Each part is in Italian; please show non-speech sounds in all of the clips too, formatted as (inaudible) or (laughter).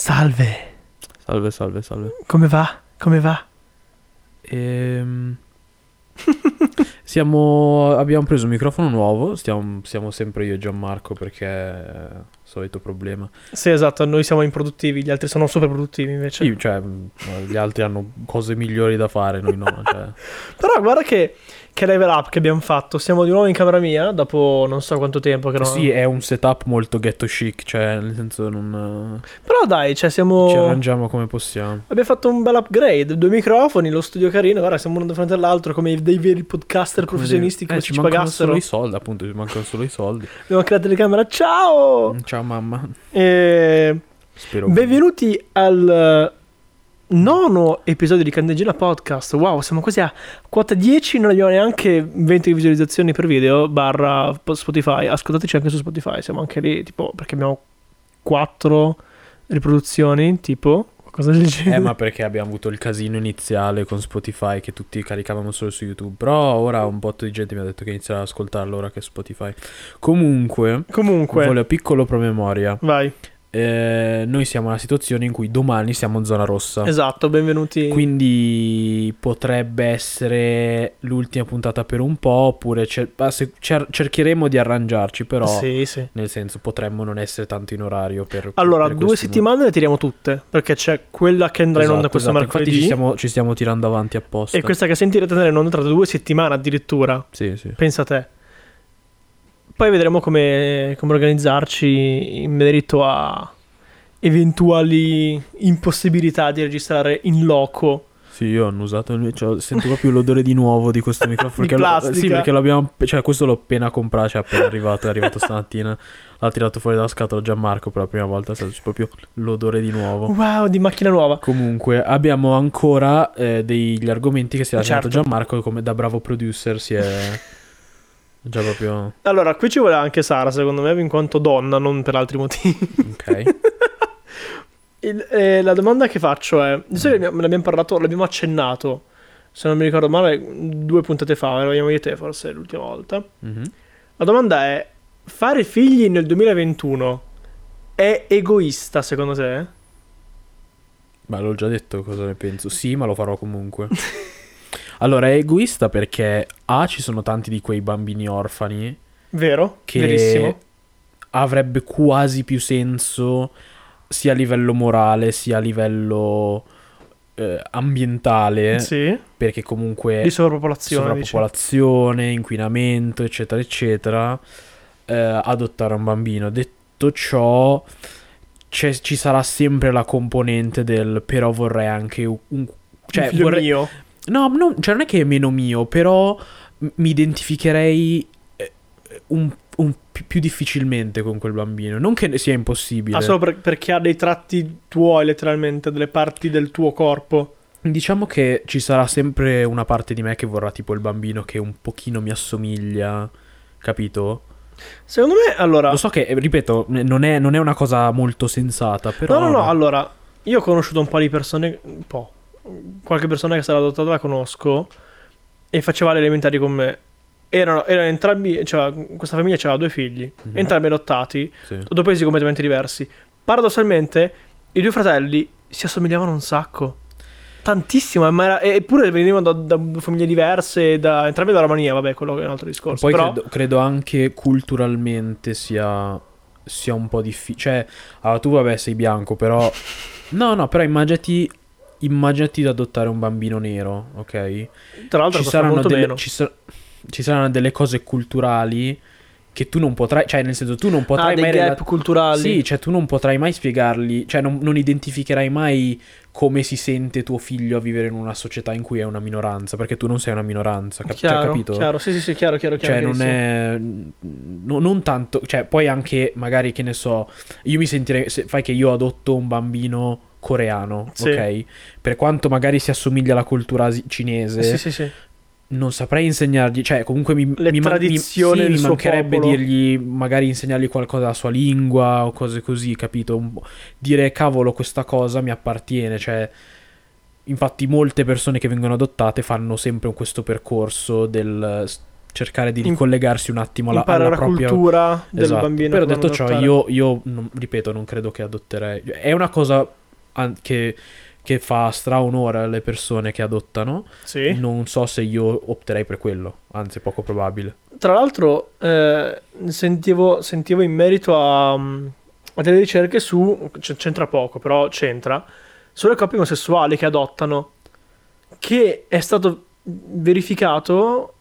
Salve, Salve, salve, salve. come va? Come va? Ehm... (laughs) siamo... Abbiamo preso un microfono nuovo, stiamo... siamo sempre io e Gianmarco perché... Solito problema. Sì, esatto, noi siamo improduttivi, gli altri sono super produttivi invece. Sì, cioè, gli altri hanno cose migliori da fare, noi no. Cioè. (laughs) Però guarda che, che level up che abbiamo fatto. Siamo di nuovo in camera mia dopo non so quanto tempo che non... Sì, è un setup molto ghetto chic, cioè, nel senso non... Però dai, cioè siamo... Ci arrangiamo come possiamo. Abbiamo fatto un bel upgrade, due microfoni, lo studio carino, guarda, siamo uno di fronte all'altro come dei veri podcaster Come professionisti come eh, ci ci pagassero. solo i soldi, appunto, ci mancano solo i soldi. Abbiamo creato la telecamera, ciao! Ciao mamma. E... Spero... Benvenuti al nono episodio di Candegina Podcast. Wow, siamo quasi a quota 10, non abbiamo neanche 20 visualizzazioni per video, barra Spotify. Ascoltateci anche su Spotify, siamo anche lì, tipo, perché abbiamo 4 riproduzioni, tipo, qualcosa del genere. Eh, ma perché abbiamo avuto il casino iniziale con Spotify che tutti caricavamo solo su YouTube. Però ora un botto di gente mi ha detto che inizierà ad ascoltarlo ora che è Spotify. Comunque, Comunque, voglio piccolo promemoria. vai. Eh, noi siamo in una situazione in cui domani siamo in zona rossa. Esatto, benvenuti. Quindi potrebbe essere l'ultima puntata per un po'. Oppure cer- cer- cercheremo di arrangiarci. Però, Sì, sì. nel senso, potremmo non essere tanto in orario. Per, Allora, per due settimane le tiriamo tutte, perché c'è quella che andrà in onda Esatto, questo esatto. mercoledì Infatti ci stiamo, ci stiamo tirando avanti apposta. e questa che sentirete andare in onda tra due settimane addirittura. Sì, sì. Pensa a te. Poi vedremo come, come organizzarci in merito a eventuali impossibilità di registrare in loco. Sì, io ho usato cioè, sento proprio l'odore di nuovo di questo (laughs) microfono. Di perché sì, perché l'abbiamo. Cioè, questo l'ho appena comprato. Cioè, appena arrivato. È arrivato (laughs) stamattina. L'ha tirato fuori dalla scatola Gianmarco per la prima volta. È stato proprio l'odore di nuovo. Wow, di macchina nuova. Comunque, abbiamo ancora eh, degli argomenti che si è Certo. certo. Gianmarco. Come da bravo producer si è. Già proprio. Allora, qui ci vuole anche Sara, secondo me, in quanto donna, non per altri motivi. Ok. (laughs) Il- eh, la domanda che faccio è: visto che abbiamo- me l'abbiamo parlato, l'abbiamo accennato, se non mi ricordo male, due puntate fa, me l'abbiamo di te forse l'ultima volta. Mhm. La domanda è: fare figli nel 2021 è egoista secondo te? Ma l'ho già detto cosa ne penso. Sì, ma lo farò comunque. (laughs) Allora, è egoista perché A, ci sono tanti di quei bambini orfani Vero? che Verissimo. avrebbe quasi più senso sia a livello morale sia a livello eh, ambientale Sì, perché comunque di sovrapopolazione. dici. sovrappopolazione, inquinamento, eccetera, eccetera, eh, adottare un bambino. Detto ciò, c'è- ci sarà sempre la componente del però vorrei anche un... cioè, vorrei- mio. No, no, cioè non è che è meno mio, però mi identificherei eh, un, un pi- più difficilmente con quel bambino. Non che sia impossibile. Ah, solo per- perché ha dei tratti tuoi, letteralmente, delle parti del tuo corpo. Diciamo che ci sarà sempre una parte di me che vorrà tipo il bambino che un pochino mi assomiglia, capito? Secondo me, allora. Lo so che, eh, ripeto, non è, non è una cosa molto sensata, però... No, no, no, allora, io ho conosciuto un po' di persone, un po', qualche persona che sarà adottata la conosco e faceva le elementari con me. Erano, erano entrambi, cioè, questa famiglia aveva due figli, Mhm. entrambi adottati, Sì. da paesi completamente diversi. Paradossalmente, i due fratelli si assomigliavano un sacco. Tantissimo, ma era- eppure venivano da, da famiglie diverse, da, entrambi da Romania, vabbè, quello è un altro discorso. Poi però, credo, credo anche culturalmente sia, sia un po' difficile. Cioè, allora, tu vabbè sei bianco, però... (laughs) No, no, però immaginati, immaginati di adottare un bambino nero, ok? tra l'altro, ci saranno, delle, ci, sa- ci saranno delle cose culturali che tu non potrai, cioè nel senso tu non potrai ah, dei mai gap rela- culturali. Sì, cioè tu non potrai mai spiegargli, cioè non, non identificherai mai come si sente tuo figlio a vivere in una società in cui è una minoranza, perché tu non sei una minoranza, cap- cioè, chiaro, capito? chiaro, sì, sì, sì, chiaro, chiaro, chiaro. Cioè, non chiarissimo. è. no- non tanto. Cioè, poi anche, magari, che ne so. Io mi sentirei. Se fai che io adotto un bambino coreano, Sì. ok? Per quanto magari si assomiglia alla cultura asi- cinese, Sì, sì, sì. non saprei insegnargli. Cioè, comunque mi, Le mi, mi- sì, del mi mancherebbe popolo. dirgli. Magari insegnargli qualcosa della sua lingua o cose così, capito? Dire, cavolo, questa cosa mi appartiene. Cioè. Infatti, molte persone che vengono adottate fanno sempre questo percorso del cercare di ricollegarsi un attimo alla, alla la propria cultura del Esatto. bambino. Però detto vanno ciò, adottare. io, io non- ripeto, non credo che adotterei. È una cosa che, che fa straonore alle persone che adottano. Sì. Non so se io opterei per quello, anzi, è poco probabile. Tra l'altro, eh, sentivo, sentivo in merito a, mm, a delle ricerche su. c- c'entra poco, però c'entra. Sulle coppie omosessuali che adottano. Che è stato verificato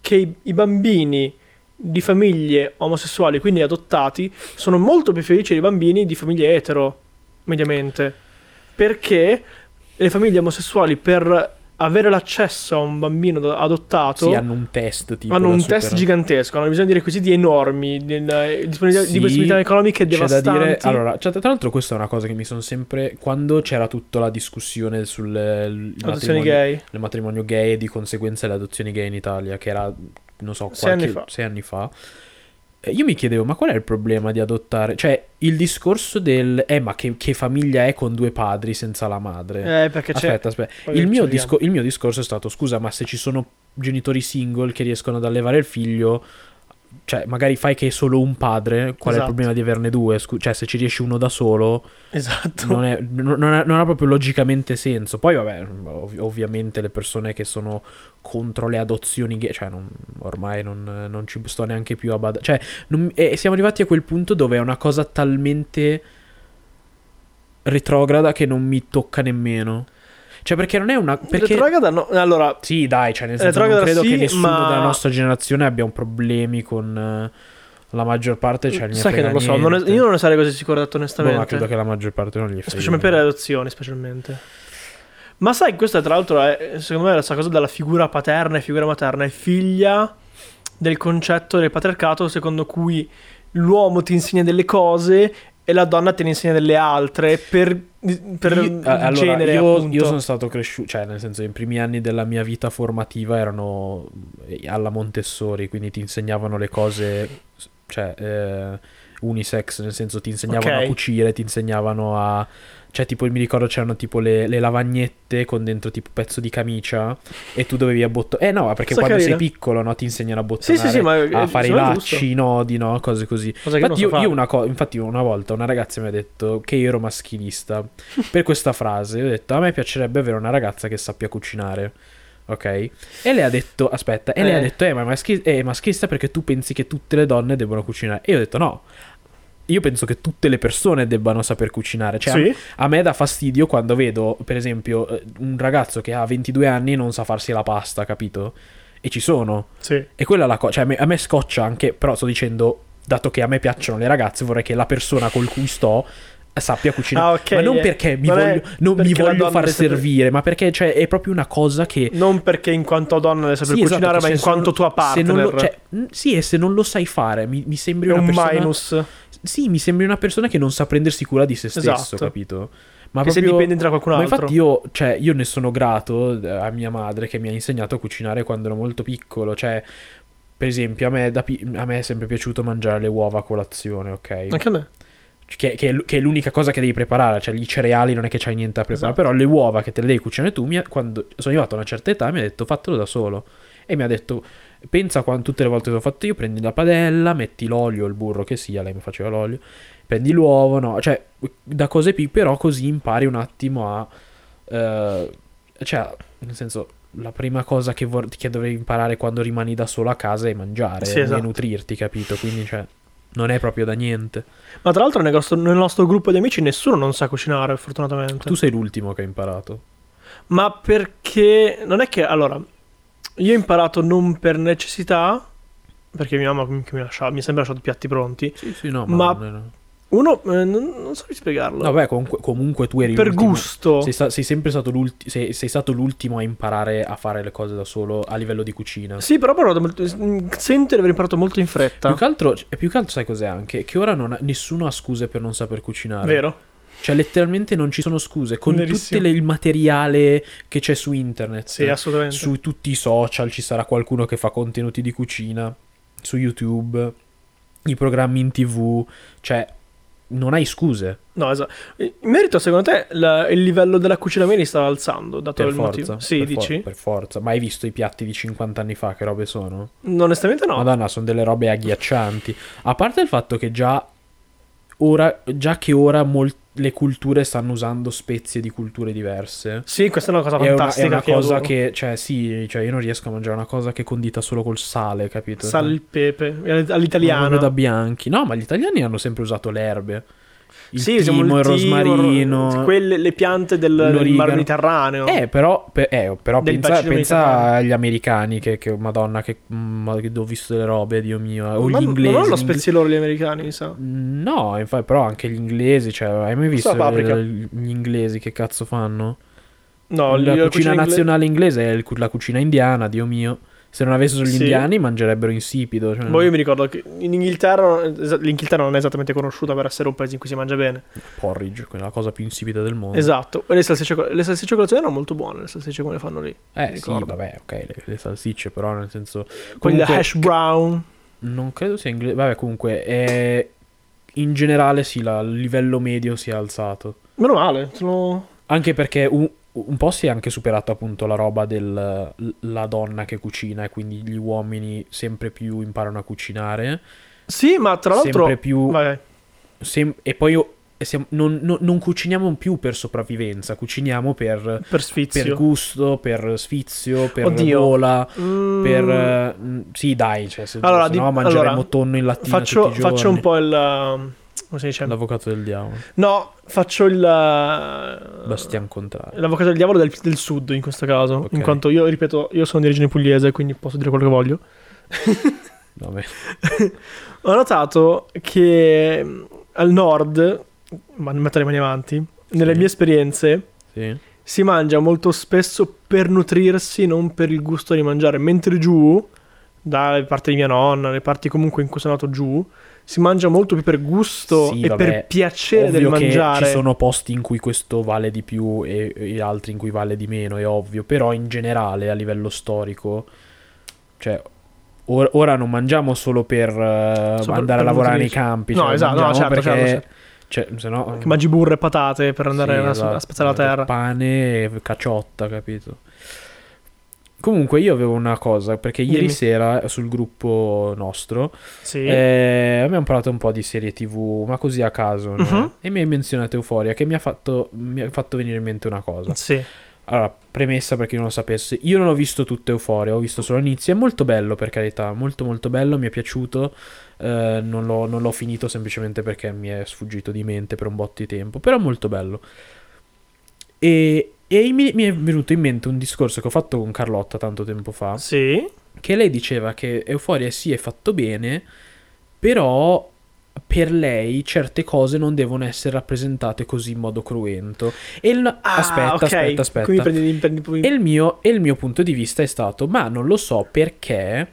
che i, i bambini di famiglie omosessuali, quindi adottati, sono molto più felici dei bambini di famiglie etero, mediamente. Perché le famiglie omosessuali, per avere l'accesso a un bambino do- adottato, Sì, hanno un test tipo. hanno un superare. test gigantesco, hanno bisogno di requisiti enormi, di, di disponibilità, Sì, di possibilità economiche C'è da devastanti. dire, allora, cioè, tra l'altro, questa è una cosa che mi sono sempre. Quando c'era tutta la discussione sul eh, matrimonio, gay. il matrimonio gay e di conseguenza le adozioni gay in Italia, che era, non so, Sei anni fa. sei anni fa. Eh, Io mi chiedevo, ma qual è il problema di adottare? Cioè, il discorso del. Eh, ma che, che famiglia è con due padri senza la madre? Eh, perché c'è... aspetta, aspetta. Il mio, disco- il mio discorso è stato: scusa, ma se ci sono genitori single che riescono ad allevare il figlio, cioè, magari fai che è solo un padre, qual è il Esatto. problema di averne due? Scu- cioè, se ci riesci uno da solo, Esatto. non, è- non- non ha, non ha proprio logicamente senso. Poi, vabbè, ov- ovviamente le persone che sono contro le adozioni gay, cioè, ormai non, non ci sto neanche più a badare. Cioè, non- e siamo arrivati a quel punto dove è una cosa talmente retrograda che non mi tocca nemmeno. Cioè, perché non è una. Perché... Retrograda no. Allora, Sì, dai, cioè nel senso non credo sì, che nessuno ma- della nostra generazione abbia un problemi con eh, la maggior parte, cioè gli sai che non lo so, non è- io non ne sarei così sicuro detto Boh, onestamente. ma credo che la maggior parte non gli frega. Specialmente per le adozioni, specialmente. Ma sai, questa tra l'altro è, secondo me, è questa cosa della figura paterna e figura materna è figlia del concetto del patriarcato secondo cui l'uomo ti insegna delle cose e la donna te ne insegna delle altre per, per Io- allora, genere, io, io sono stato cresciuto, cioè nel senso i primi anni della mia vita formativa erano eh, alla Montessori, quindi ti insegnavano le cose, cioè eh, unisex, nel senso ti insegnavano Ok. a cucire, ti insegnavano a... Cioè tipo mi ricordo c'erano tipo le, le lavagnette con dentro tipo pezzo di camicia e tu dovevi abbottonare... Eh no, perché Sta quando carina. sei piccolo no, ti insegnano a Sì, abbottonare, sì, sì, ma a eh, fare i lacci, i nodi, no, cose così. Cosa Infatti so io, fare. io una co- infatti una volta una ragazza mi ha detto che io ero maschilista (laughs) per questa frase. Io ho detto a me piacerebbe avere una ragazza che sappia cucinare. Ok? E lei ha detto, aspetta, e lei Eh. ha detto, eh, ma è, maschi- è maschilista perché tu pensi che tutte le donne debbano cucinare. E io ho detto, no. Io penso che tutte le persone debbano saper cucinare. Cioè, Sì? a me dà fastidio quando vedo, per esempio, eh, un ragazzo che ha 22 anni e non sa farsi la pasta, capito? E ci sono. Sì. E quella è la cosa, cioè a me, a me scoccia anche, però sto dicendo, dato che a me piacciono le ragazze, vorrei che la persona con cui sto sappia cucinare. Ah, ok, ma non eh, perché mi non voglio, non mi perché la voglio far servire, ma perché cioè, è proprio una cosa che... Non perché in quanto donna deve saper Sì, esatto, cucinare, che ma in se non- quanto tua se partner. non lo- cioè, sì, e se non lo sai fare, mi, mi sembri è una un persona... minus. Sì, mi sembri una persona che non sa prendersi cura di se stesso, Esatto. capito? Ma che proprio- dipendente da qualcun Ma altro. infatti io, cioè, io ne sono grato eh, a mia madre che mi ha insegnato a cucinare quando ero molto piccolo. Cioè, per esempio, a me, da pi- a me è sempre piaciuto mangiare le uova a colazione, ok? Anche a me. Che, che è l- che è l'unica cosa che devi preparare. Cioè, i cereali non è che c'hai niente da preparare. Esatto. Però le uova che te le devi cucinare tu, mi ha- quando sono arrivato a una certa età, mi ha detto fatelo da solo. E mi ha detto, pensa quando tutte le volte che l'ho fatto io, prendi la padella, metti l'olio, il burro che sia, lei mi faceva l'olio, prendi l'uovo, no? Cioè, da cose più, però così impari un attimo a... eh, cioè, nel senso, la prima cosa che, vor- che dovrei imparare quando rimani da solo a casa è mangiare Sì, e esatto. nutrirti, capito? Quindi, cioè, non è proprio da niente. Ma tra l'altro nel nostro, nel nostro gruppo di amici nessuno non sa cucinare, fortunatamente. Tu sei l'ultimo che ha imparato. Ma perché non è che allora io ho imparato non per necessità perché mia mamma comunque mi, lasciava, mi ha sempre lasciato i piatti pronti. Sì, sì, no, Ma- ma... Uno eh, non, non so spiegarlo. Vabbè, comunque, comunque tu eri per l'ultimo. gusto. Sei, sta- sei sempre stato l'ultimo. Sei, sei stato l'ultimo a imparare a fare le cose da solo a livello di cucina. Sì, però parlato molto, sento di aver imparato molto in fretta. Più che altro, più che altro sai cos'è anche? Che ora non ha- nessuno ha scuse per non saper cucinare. Vero? Cioè, letteralmente non ci sono scuse. Con tutto il materiale che c'è su internet, Sì, assolutamente. su tutti i social ci sarà qualcuno che fa contenuti di cucina, su YouTube, i programmi in tv. Cioè, non hai scuse. No, esatto. In merito, secondo te, la- il livello della cucina meni sta alzando, dato Per il forza. motivo? Sì, per for- dici? per forza. Ma hai visto i piatti di 50 anni fa? Che robe sono? Onestamente no. Madonna, sono delle robe agghiaccianti. A parte il fatto che già ora, già che ora mol- le culture stanno usando spezie di culture diverse. Sì, questa è una cosa È una, è fantastica. una cosa che, cioè, sì, cioè, io non riesco a mangiare una cosa che è condita solo col sale, capito? Sale il pepe, all- Una all'italiana. roba da bianchi. No, ma gli italiani hanno sempre usato le erbe. Il sì, timo, il rosmarino. quelle, le piante del, del mar Mediterraneo. Eh, però, pe- eh, però pensa, pensa agli americani che, che- madonna, che, mm, che ho visto delle robe, Dio mio. O ma gli inglesi. non hanno gli ingle- spezie loro gli americani, mi sa. Mm, No, infatti, però anche gli inglesi, cioè, hai mai visto eh, gli inglesi che cazzo fanno? No, la io- cucina ingle- nazionale inglese è la cucina indiana, Dio mio. Se non avessero gli Sì. indiani mangerebbero insipido. Cioè, Boh, io mi ricordo che in Inghilterra, l'Inghilterra non è esattamente conosciuta per essere un paese in cui si mangia bene. Porridge, quella cosa più insipida del mondo. Esatto. E le salsicce, le salsicce colazione erano molto buone, le salsicce come le fanno lì. Eh sì, vabbè, ok, le, le salsicce, però nel senso... Comunque, hash brown. Non credo sia inglese. Vabbè, comunque, è- in generale sì, la- il livello medio si è alzato. Meno male, sono... Anche perché un, un po' si è anche superato appunto la roba della donna che cucina e quindi gli uomini sempre più imparano a cucinare. Sì, ma tra l'altro... Sempre più... Sem- e poi io- siamo- non, non- non cuciniamo più per sopravvivenza, cuciniamo per, Per sfizio. per gusto, per sfizio, per Oddio. gola, Mm, per... mm, sì, dai, cioè, se, Allora, se di- no mangeremo allora, tonno in lattina faccio, faccio un po' il... Come si dice? L'avvocato del diavolo. No, faccio il... uh, Bastian contrario. L'avvocato del diavolo del, del sud in questo caso. Ok. In quanto io, ripeto, io sono di origine pugliese, quindi posso dire quello che voglio. (laughs) Vabbè. Ho notato che mm, al nord, ma metto le mani avanti, nelle Sì. mie esperienze Sì. si mangia molto spesso per nutrirsi, non per il gusto di mangiare. Mentre giù, dalle parti di mia nonna, le parti comunque in cui sono nato giù, si mangia molto più per gusto Sì, e vabbè, per piacere del mangiare. ci sono posti in cui questo vale di più e, e altri in cui vale di meno, è ovvio. Però in generale, a livello storico, cioè, or- ora non mangiamo solo per eh, Solo per- andare a lavorare nei campi. No, cioè, esatto, no, mangiamo certo, perché, certo, Cioè, se no... Che mangi burro e patate per andare Sì, a, esatto, a spezzare la terra. Pane e cacciotta, capito? Comunque io avevo una cosa, perché ieri Dimmi. sera sul gruppo nostro Sì. eh, abbiamo parlato un po' di serie tv, ma così a caso, no? Mhm. e mi hai menzionato Euforia, che mi ha, fatto, mi ha fatto venire in mente una cosa. Sì. Allora, premessa per chi non lo sapesse, io non ho visto tutto Euforia, ho visto solo l'inizio, è molto bello per carità, molto molto bello, mi è piaciuto, eh, non, l'ho, non l'ho finito semplicemente perché mi è sfuggito di mente per un botto di tempo, però molto bello. E, e mi, mi è venuto in mente un discorso che ho fatto con Carlotta tanto tempo fa, Sì. che lei diceva che Euforia sì è fatto bene, però per lei certe cose non devono essere rappresentate così in modo cruento. E il- Ah, aspetta, ok. aspetta, aspetta. Quindi prendi, prendi, prendi- E il, mio, e il mio punto di vista è stato, ma non lo so perché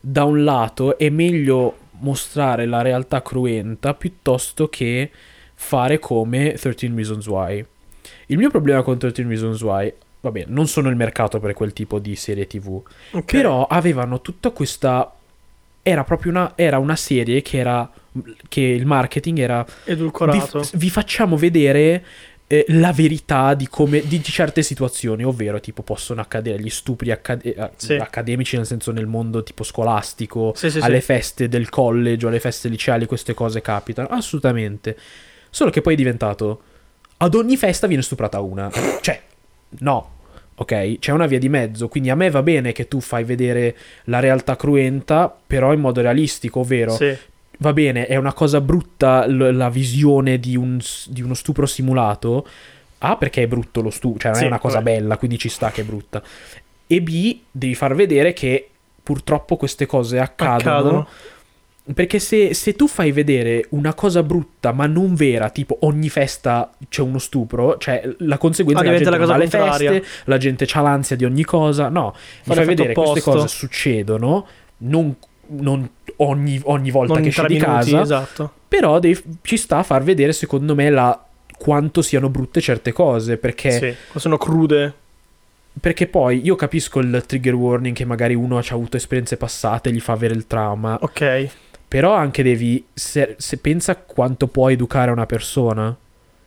da un lato è meglio mostrare la realtà cruenta piuttosto che fare come 13 Reasons Why. Il mio problema con 13 Reasons Why, vabbè, non sono il mercato per quel tipo di serie TV, Ok. però avevano tutta questa... Era proprio una, era una serie che era... che il marketing era Edulcorato. vi, vi facciamo vedere eh, la verità di come di, di certe situazioni, ovvero tipo possono accadere gli stupri accade- eh, Sì. accademici nel senso nel mondo tipo scolastico, Sì, sì, sì. alle feste del college o alle feste liceali queste cose capitano, assolutamente. Solo che poi è diventato ad ogni festa viene stuprata una. Cioè, no. Ok, c'è una via di mezzo, quindi a me va bene che tu fai vedere la realtà cruenta, però in modo realistico, ovvero Sì. va bene, è una cosa brutta l- la visione di, un di uno stupro simulato. A, perché è brutto lo stupro, cioè non Sì, è una cosa vabbè. bella, quindi ci sta che è brutta. E B, devi far vedere che purtroppo queste cose accadono. Accadono. Perché se, se tu fai vedere una cosa brutta ma non vera, tipo ogni festa c'è uno stupro, cioè la conseguenza Ah, è che la gente la non cosa feste, la gente ha l'ansia di ogni cosa. No, mi Fa fai vedere queste opposto. cose succedono, non, non ogni, ogni volta Non che esci di minuti, casa, esatto. però devi- ci sta a far vedere secondo me la, quanto siano brutte certe cose, perché Sì. Sono crude. perché poi io capisco il trigger warning che magari uno ha avuto esperienze passate e gli fa avere il trauma, Ok. Però anche devi. Se, se pensa quanto può educare una persona.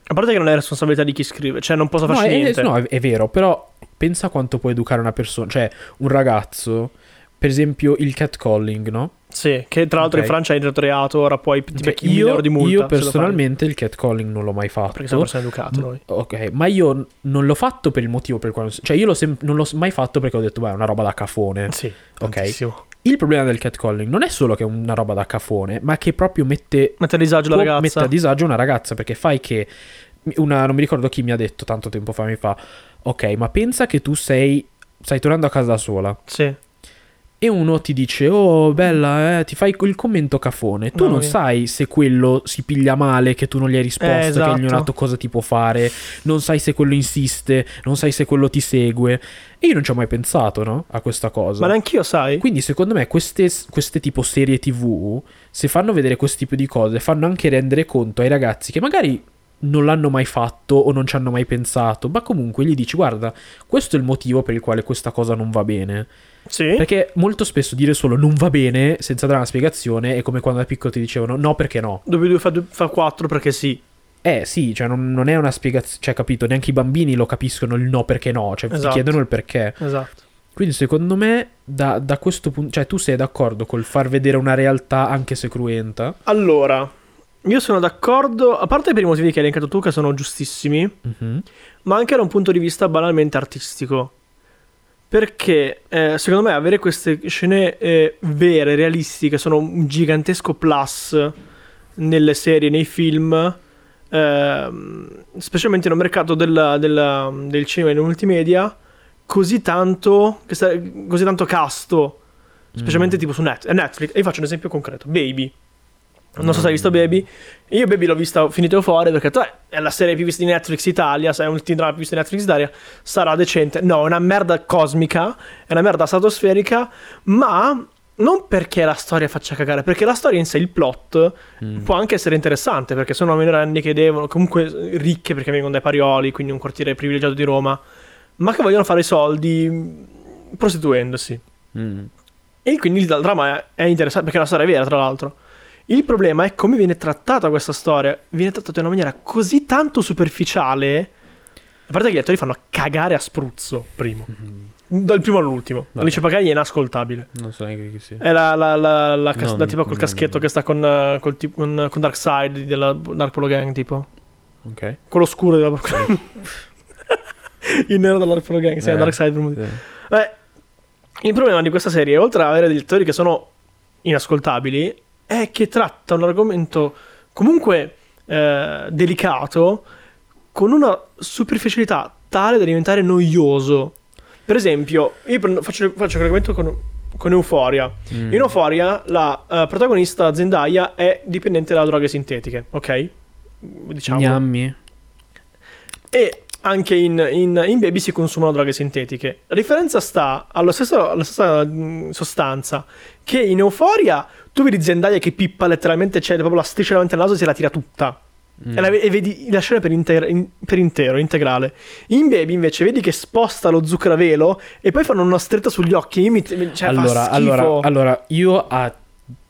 A parte che non è responsabilità di chi scrive, cioè non posso No, farci è, niente. no, è- è vero, però pensa quanto può educare una persona. Cioè, un ragazzo, per esempio, il catcalling, no? Sì, che tra l'altro Ok. in Francia è reato, ora poi ti becchi 1000 io, di multa. io personalmente il catcalling non l'ho mai fatto. Perché siamo persone educate noi. Ok, ma io non l'ho fatto per il motivo per il quale. Cioè, io l'ho sem- non l'ho mai fatto perché ho detto, beh, è una roba da cafone. Sì, Ok. tantissimo. Il problema del catcalling non è solo che è una roba da cafone, ma che proprio mette, Mette a disagio la ragazza. mette a disagio una ragazza perché fai che. Una, non mi ricordo chi mi ha detto tanto tempo fa, mi fa, ok, ma pensa che tu sei. Stai tornando a casa da sola. Sì. E uno ti dice, oh bella, eh, ti fai il commento cafone. Tu Mamma non mia. sai se quello si piglia male, che tu non gli hai risposto, Eh, che esatto. hai ignorato cosa ti può fare. Non sai se quello insiste, non sai se quello ti segue. E io non ci ho mai pensato, no? A questa cosa. Ma neanch'io, sai? Quindi secondo me queste, queste tipo serie tv, se fanno vedere questo tipo di cose, fanno anche rendere conto ai ragazzi che magari non l'hanno mai fatto o non ci hanno mai pensato, ma comunque gli dici guarda, questo è il motivo per il quale questa cosa non va bene. Sì. Perché molto spesso dire solo non va bene senza dare una spiegazione è come quando da piccolo ti dicevano no perché no. 2 più 2 fa, due- fa 4 perché sì. Eh sì, cioè non, non è una spiegazione, cioè capito, neanche i bambini lo capiscono il no perché no, cioè ti Esatto. chiedono il perché. Esatto. Quindi secondo me da, da questo punto, cioè tu sei d'accordo col far vedere una realtà anche se cruenta? Allora, io sono d'accordo, a parte per i motivi che hai elencato tu, che sono giustissimi, Mhm. ma anche da un punto di vista banalmente artistico. Perché eh, secondo me avere queste scene eh, vere, realistiche, sono un gigantesco plus nelle serie, nei film, ehm, specialmente nel mercato della- della- del cinema e del multimedia, così tanto, così tanto casto, specialmente Mm. tipo su Net- eh, Netflix. E vi faccio un esempio concreto, Baby. Non so se hai visto Baby. Io Baby l'ho vista finito fuori perché ho detto, "Eh, è la serie più vista di Netflix Italia, sai, è un teen drama più visto di Netflix Italia, sarà decente. No, è una merda cosmica, è una merda stratosferica, ma non perché la storia faccia cagare, perché la storia in sé, il plot, Mm. può anche essere interessante, perché sono minorenni che devono, comunque ricche perché vengono dai Parioli, quindi un quartiere privilegiato di Roma, ma che vogliono fare i soldi prostituendosi. Mm. E quindi il dramma è, è interessante perché è una storia vera, tra l'altro. Il problema è come viene trattata questa storia. Viene trattata in una maniera così tanto superficiale. A parte che gli attori fanno cagare a spruzzo, primo. Dal primo all'ultimo. Vabbè. Alice Pagani è inascoltabile. Non so neanche chi sia. È la, la, la, la, cas- No, la tipa col no, caschetto no. che sta con, eh, col tipo- con, con Darkseid della Dark Polo Gang, tipo. Ok. Quello scuro della (laughs) Il nero della Dark Polo Gang, sì, Eh, Darkseid per motivo. sì. Beh, il problema di questa serie, oltre ad avere degli attori che sono inascoltabili, è che tratta un argomento comunque eh, delicato con una superficialità tale da diventare noioso. Per esempio, io prendo- faccio, faccio collegamento con, con Euphoria. Mm. In Euphoria la eh, protagonista Zendaya è dipendente da droghe sintetiche, ok? Diciamo. Gnammi. E anche in, in- in Baby si consumano droghe sintetiche. La differenza sta alla stessa, alla stessa mh, sostanza che in Euphoria tu vedi Zendaya che pippa letteralmente, c'è proprio la striscia davanti al naso e se la tira tutta. Mm. E, la- e vedi la scena per, inter- in- per intero, integrale. In Baby invece vedi che sposta lo zucchero a velo e poi fanno una stretta sugli occhi. Mi, cioè, allora, allora, allora, io a...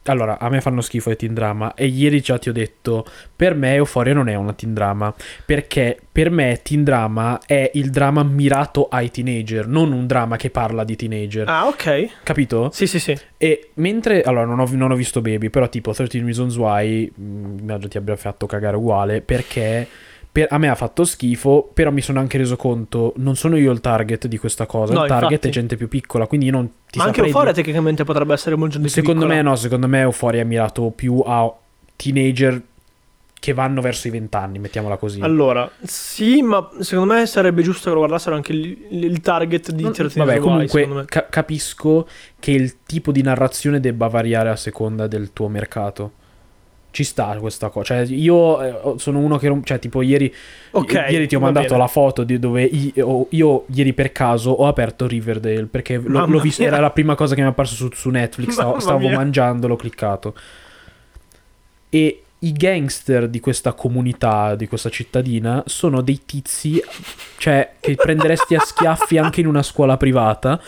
Allora, a me fanno schifo i teen drama e ieri già ti ho detto, per me Euphoria non è una teen drama, perché per me teen drama è il drama mirato ai teenager, non un drama che parla di teenager. Ah, ok. Capito? Sì, sì, sì. E mentre, allora, non ho, non ho visto Baby, però tipo 13 Reasons Why, mh, immagino ti abbia fatto cagare uguale, perché per- a me ha fatto schifo, però mi sono anche reso conto, non sono io il target di questa cosa, No, il target infatti. è gente più piccola, quindi io non ti Ma anche Euphoria dire- tecnicamente potrebbe essere molto più Secondo piccola. me no, secondo me Euphoria è mirato più a teenager che vanno verso i vent'anni, mettiamola così. Allora, sì, ma secondo me sarebbe giusto che lo guardassero anche il, il target di 13 Vabbè, Why, comunque ca- capisco che il tipo di narrazione debba variare a seconda del tuo mercato. Ci sta questa cosa. Cioè, io eh, sono uno che. Cioè, tipo, ieri, Ok, ieri ti ho mandato bene. la foto di dove io, io ieri per caso ho aperto Riverdale. Perché l'ho, l'ho visto. Era la prima cosa che mi è apparso su, su Netflix. (laughs) Stavo, stavo mangiando, l'ho cliccato. E i gangster di questa comunità, di questa cittadina, sono dei tizi. Cioè, che prenderesti a schiaffi anche in una scuola privata.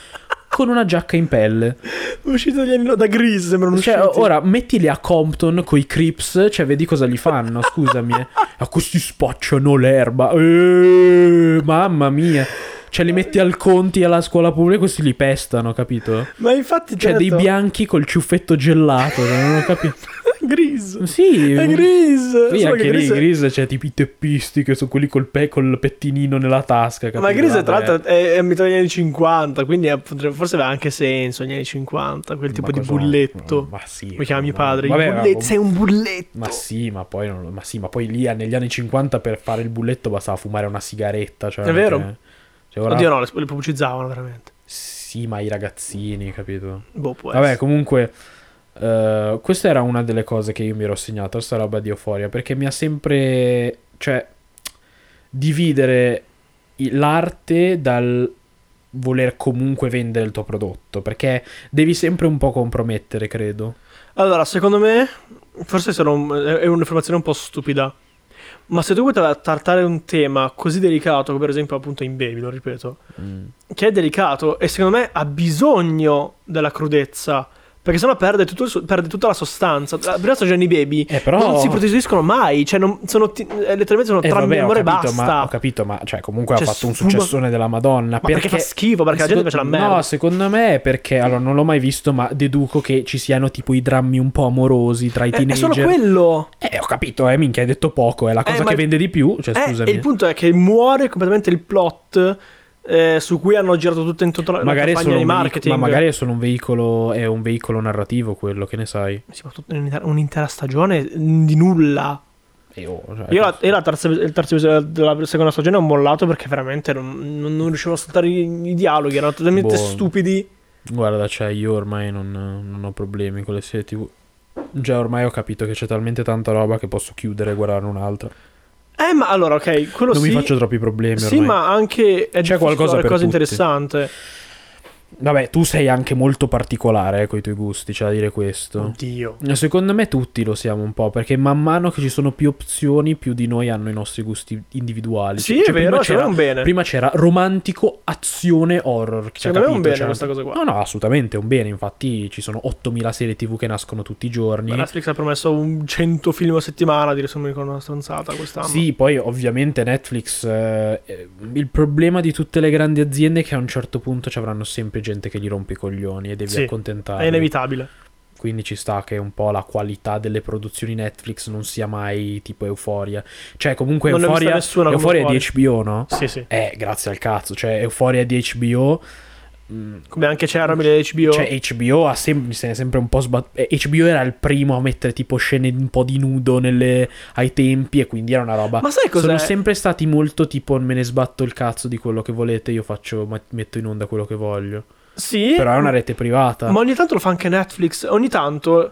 Con una giacca in pelle. Uscito dagli anni da Grease, sembrano Cioè, usciti. ora mettili a Compton coi Crips, cioè vedi cosa gli fanno, scusami. eh. (laughs) A questi spacciano l'erba. Eh, mamma mia. Cioè li metti al Conti alla scuola pubblica e questi li pestano, capito? Ma infatti Cioè ho dei bianchi col ciuffetto gelato, non ho capito. Grease. Sì, È Grease. Sì, anche che lì Gris c'è tipo i teppisti che sono quelli col, pe- col pettinino nella tasca. Capito? Ma Grease tra l'altro è, è metà degli anni 50, quindi è- forse aveva anche senso negli anni 50, quel tipo Ma di cosa- bulletto. Ma sì. Come chiama mio padre? Vabbè, il ma- sei un bulletto. Ma sì, ma poi, non- ma sì, ma poi lì eh, negli anni 50 per fare il bulletto bastava fumare una sigaretta. Cioè, È vero. perché- cioè, ora- Oddio no, le, le pubblicizzavano veramente. Sì, ma i ragazzini, capito? Boh, può Vabbè, essere. comunque, eh, questa era una delle cose che io mi ero segnato, sta roba di euforia, perché mi ha sempre, cioè, dividere l'arte dal voler comunque vendere il tuo prodotto, perché devi sempre un po' compromettere, credo. Allora, secondo me, forse un- è un'informazione un po' stupida. Ma se tu vuoi tra- trattare un tema così delicato, come per esempio appunto in Baby, lo ripeto, Mm. che è delicato e secondo me ha bisogno della crudezza. Perché sennò perde, tutto perde tutta la sostanza. La prima stagione di Baby Eh, però... non si prostituiscono mai. Cioè, non, sono eh, letteralmente sono Eh, tra amore e basta. ma, ho capito, ma cioè, comunque Cioè, ha fatto un successone della Madonna. Ma perché, fa schifo, perché la gente piace la merda. No, secondo me è perché, allora, non l'ho mai visto, ma deduco che ci siano tipo i drammi un po' amorosi tra i è, è teenager. solo quello. Eh, ho capito, eh, minchia, hai detto poco, è la cosa che vende di più, cioè, Eh, scusami. e il punto è che muore completamente il plot eh, su cui hanno girato tutto in tutta la, magari campagna di marketing. ma magari è un veicolo, è un veicolo narrativo quello, che ne sai? Sì, un'intera, stagione di nulla. E oh, cioè, Io, la, io la terza, il terzo episodio della seconda stagione ho mollato perché veramente non, non- non riuscivo a saltare i, i dialoghi, erano totalmente Boh. stupidi. Guarda, cioè, io ormai non, non ho problemi con le serie TV. Già ormai ho capito che c'è talmente tanta roba che posso chiudere e guardare un'altra. Eh, ma allora, ok, quello Non sì. mi faccio troppi problemi Sì, ormai. ma anche è C'è qualcosa per cose tutti. interessante. Vabbè, tu sei anche molto particolare eh, con i tuoi gusti, c'è da dire questo. Oddio. Secondo me tutti lo siamo un po', perché man mano che ci sono più opzioni, più di noi hanno i nostri gusti individuali. Sì, Cioè, è vero, c'era, un bene. prima c'era romantico, azione, horror. Secondo me è un bene Cioè, questa cosa qua. No, no, assolutamente è un bene. Infatti ci sono 8000 serie TV che nascono tutti i giorni. Ma Netflix ha promesso un 100 film a settimana, dire se non mi ricordo una stronzata quest'anno. Sì, poi ovviamente Netflix. eh, eh, il problema di tutte le grandi aziende è che a un certo punto ci avranno sempre gente che gli rompe i coglioni e devi Sì, accontentarli. È inevitabile. Quindi ci sta che un po' la qualità delle produzioni Netflix non sia mai tipo Euforia. Cioè, comunque Non Euforia, Euforia è di HBO, no? Sì, sì. Eh, grazie al cazzo. Cioè, Euforia di HBO. Mm, Come anche Chernobyl e HBO. Cioè, HBO ha sem- se ne è sempre un po' sbattuto. HBO era il primo a mettere tipo scene un po' di nudo nelle- ai tempi, e quindi era una roba. Ma sai cos'è? Sono sempre stati molto tipo me ne sbatto il cazzo di quello che volete, io faccio, metto in onda quello che voglio. Sì. Però è una rete privata. Ma ogni tanto lo fa anche Netflix. Ogni tanto.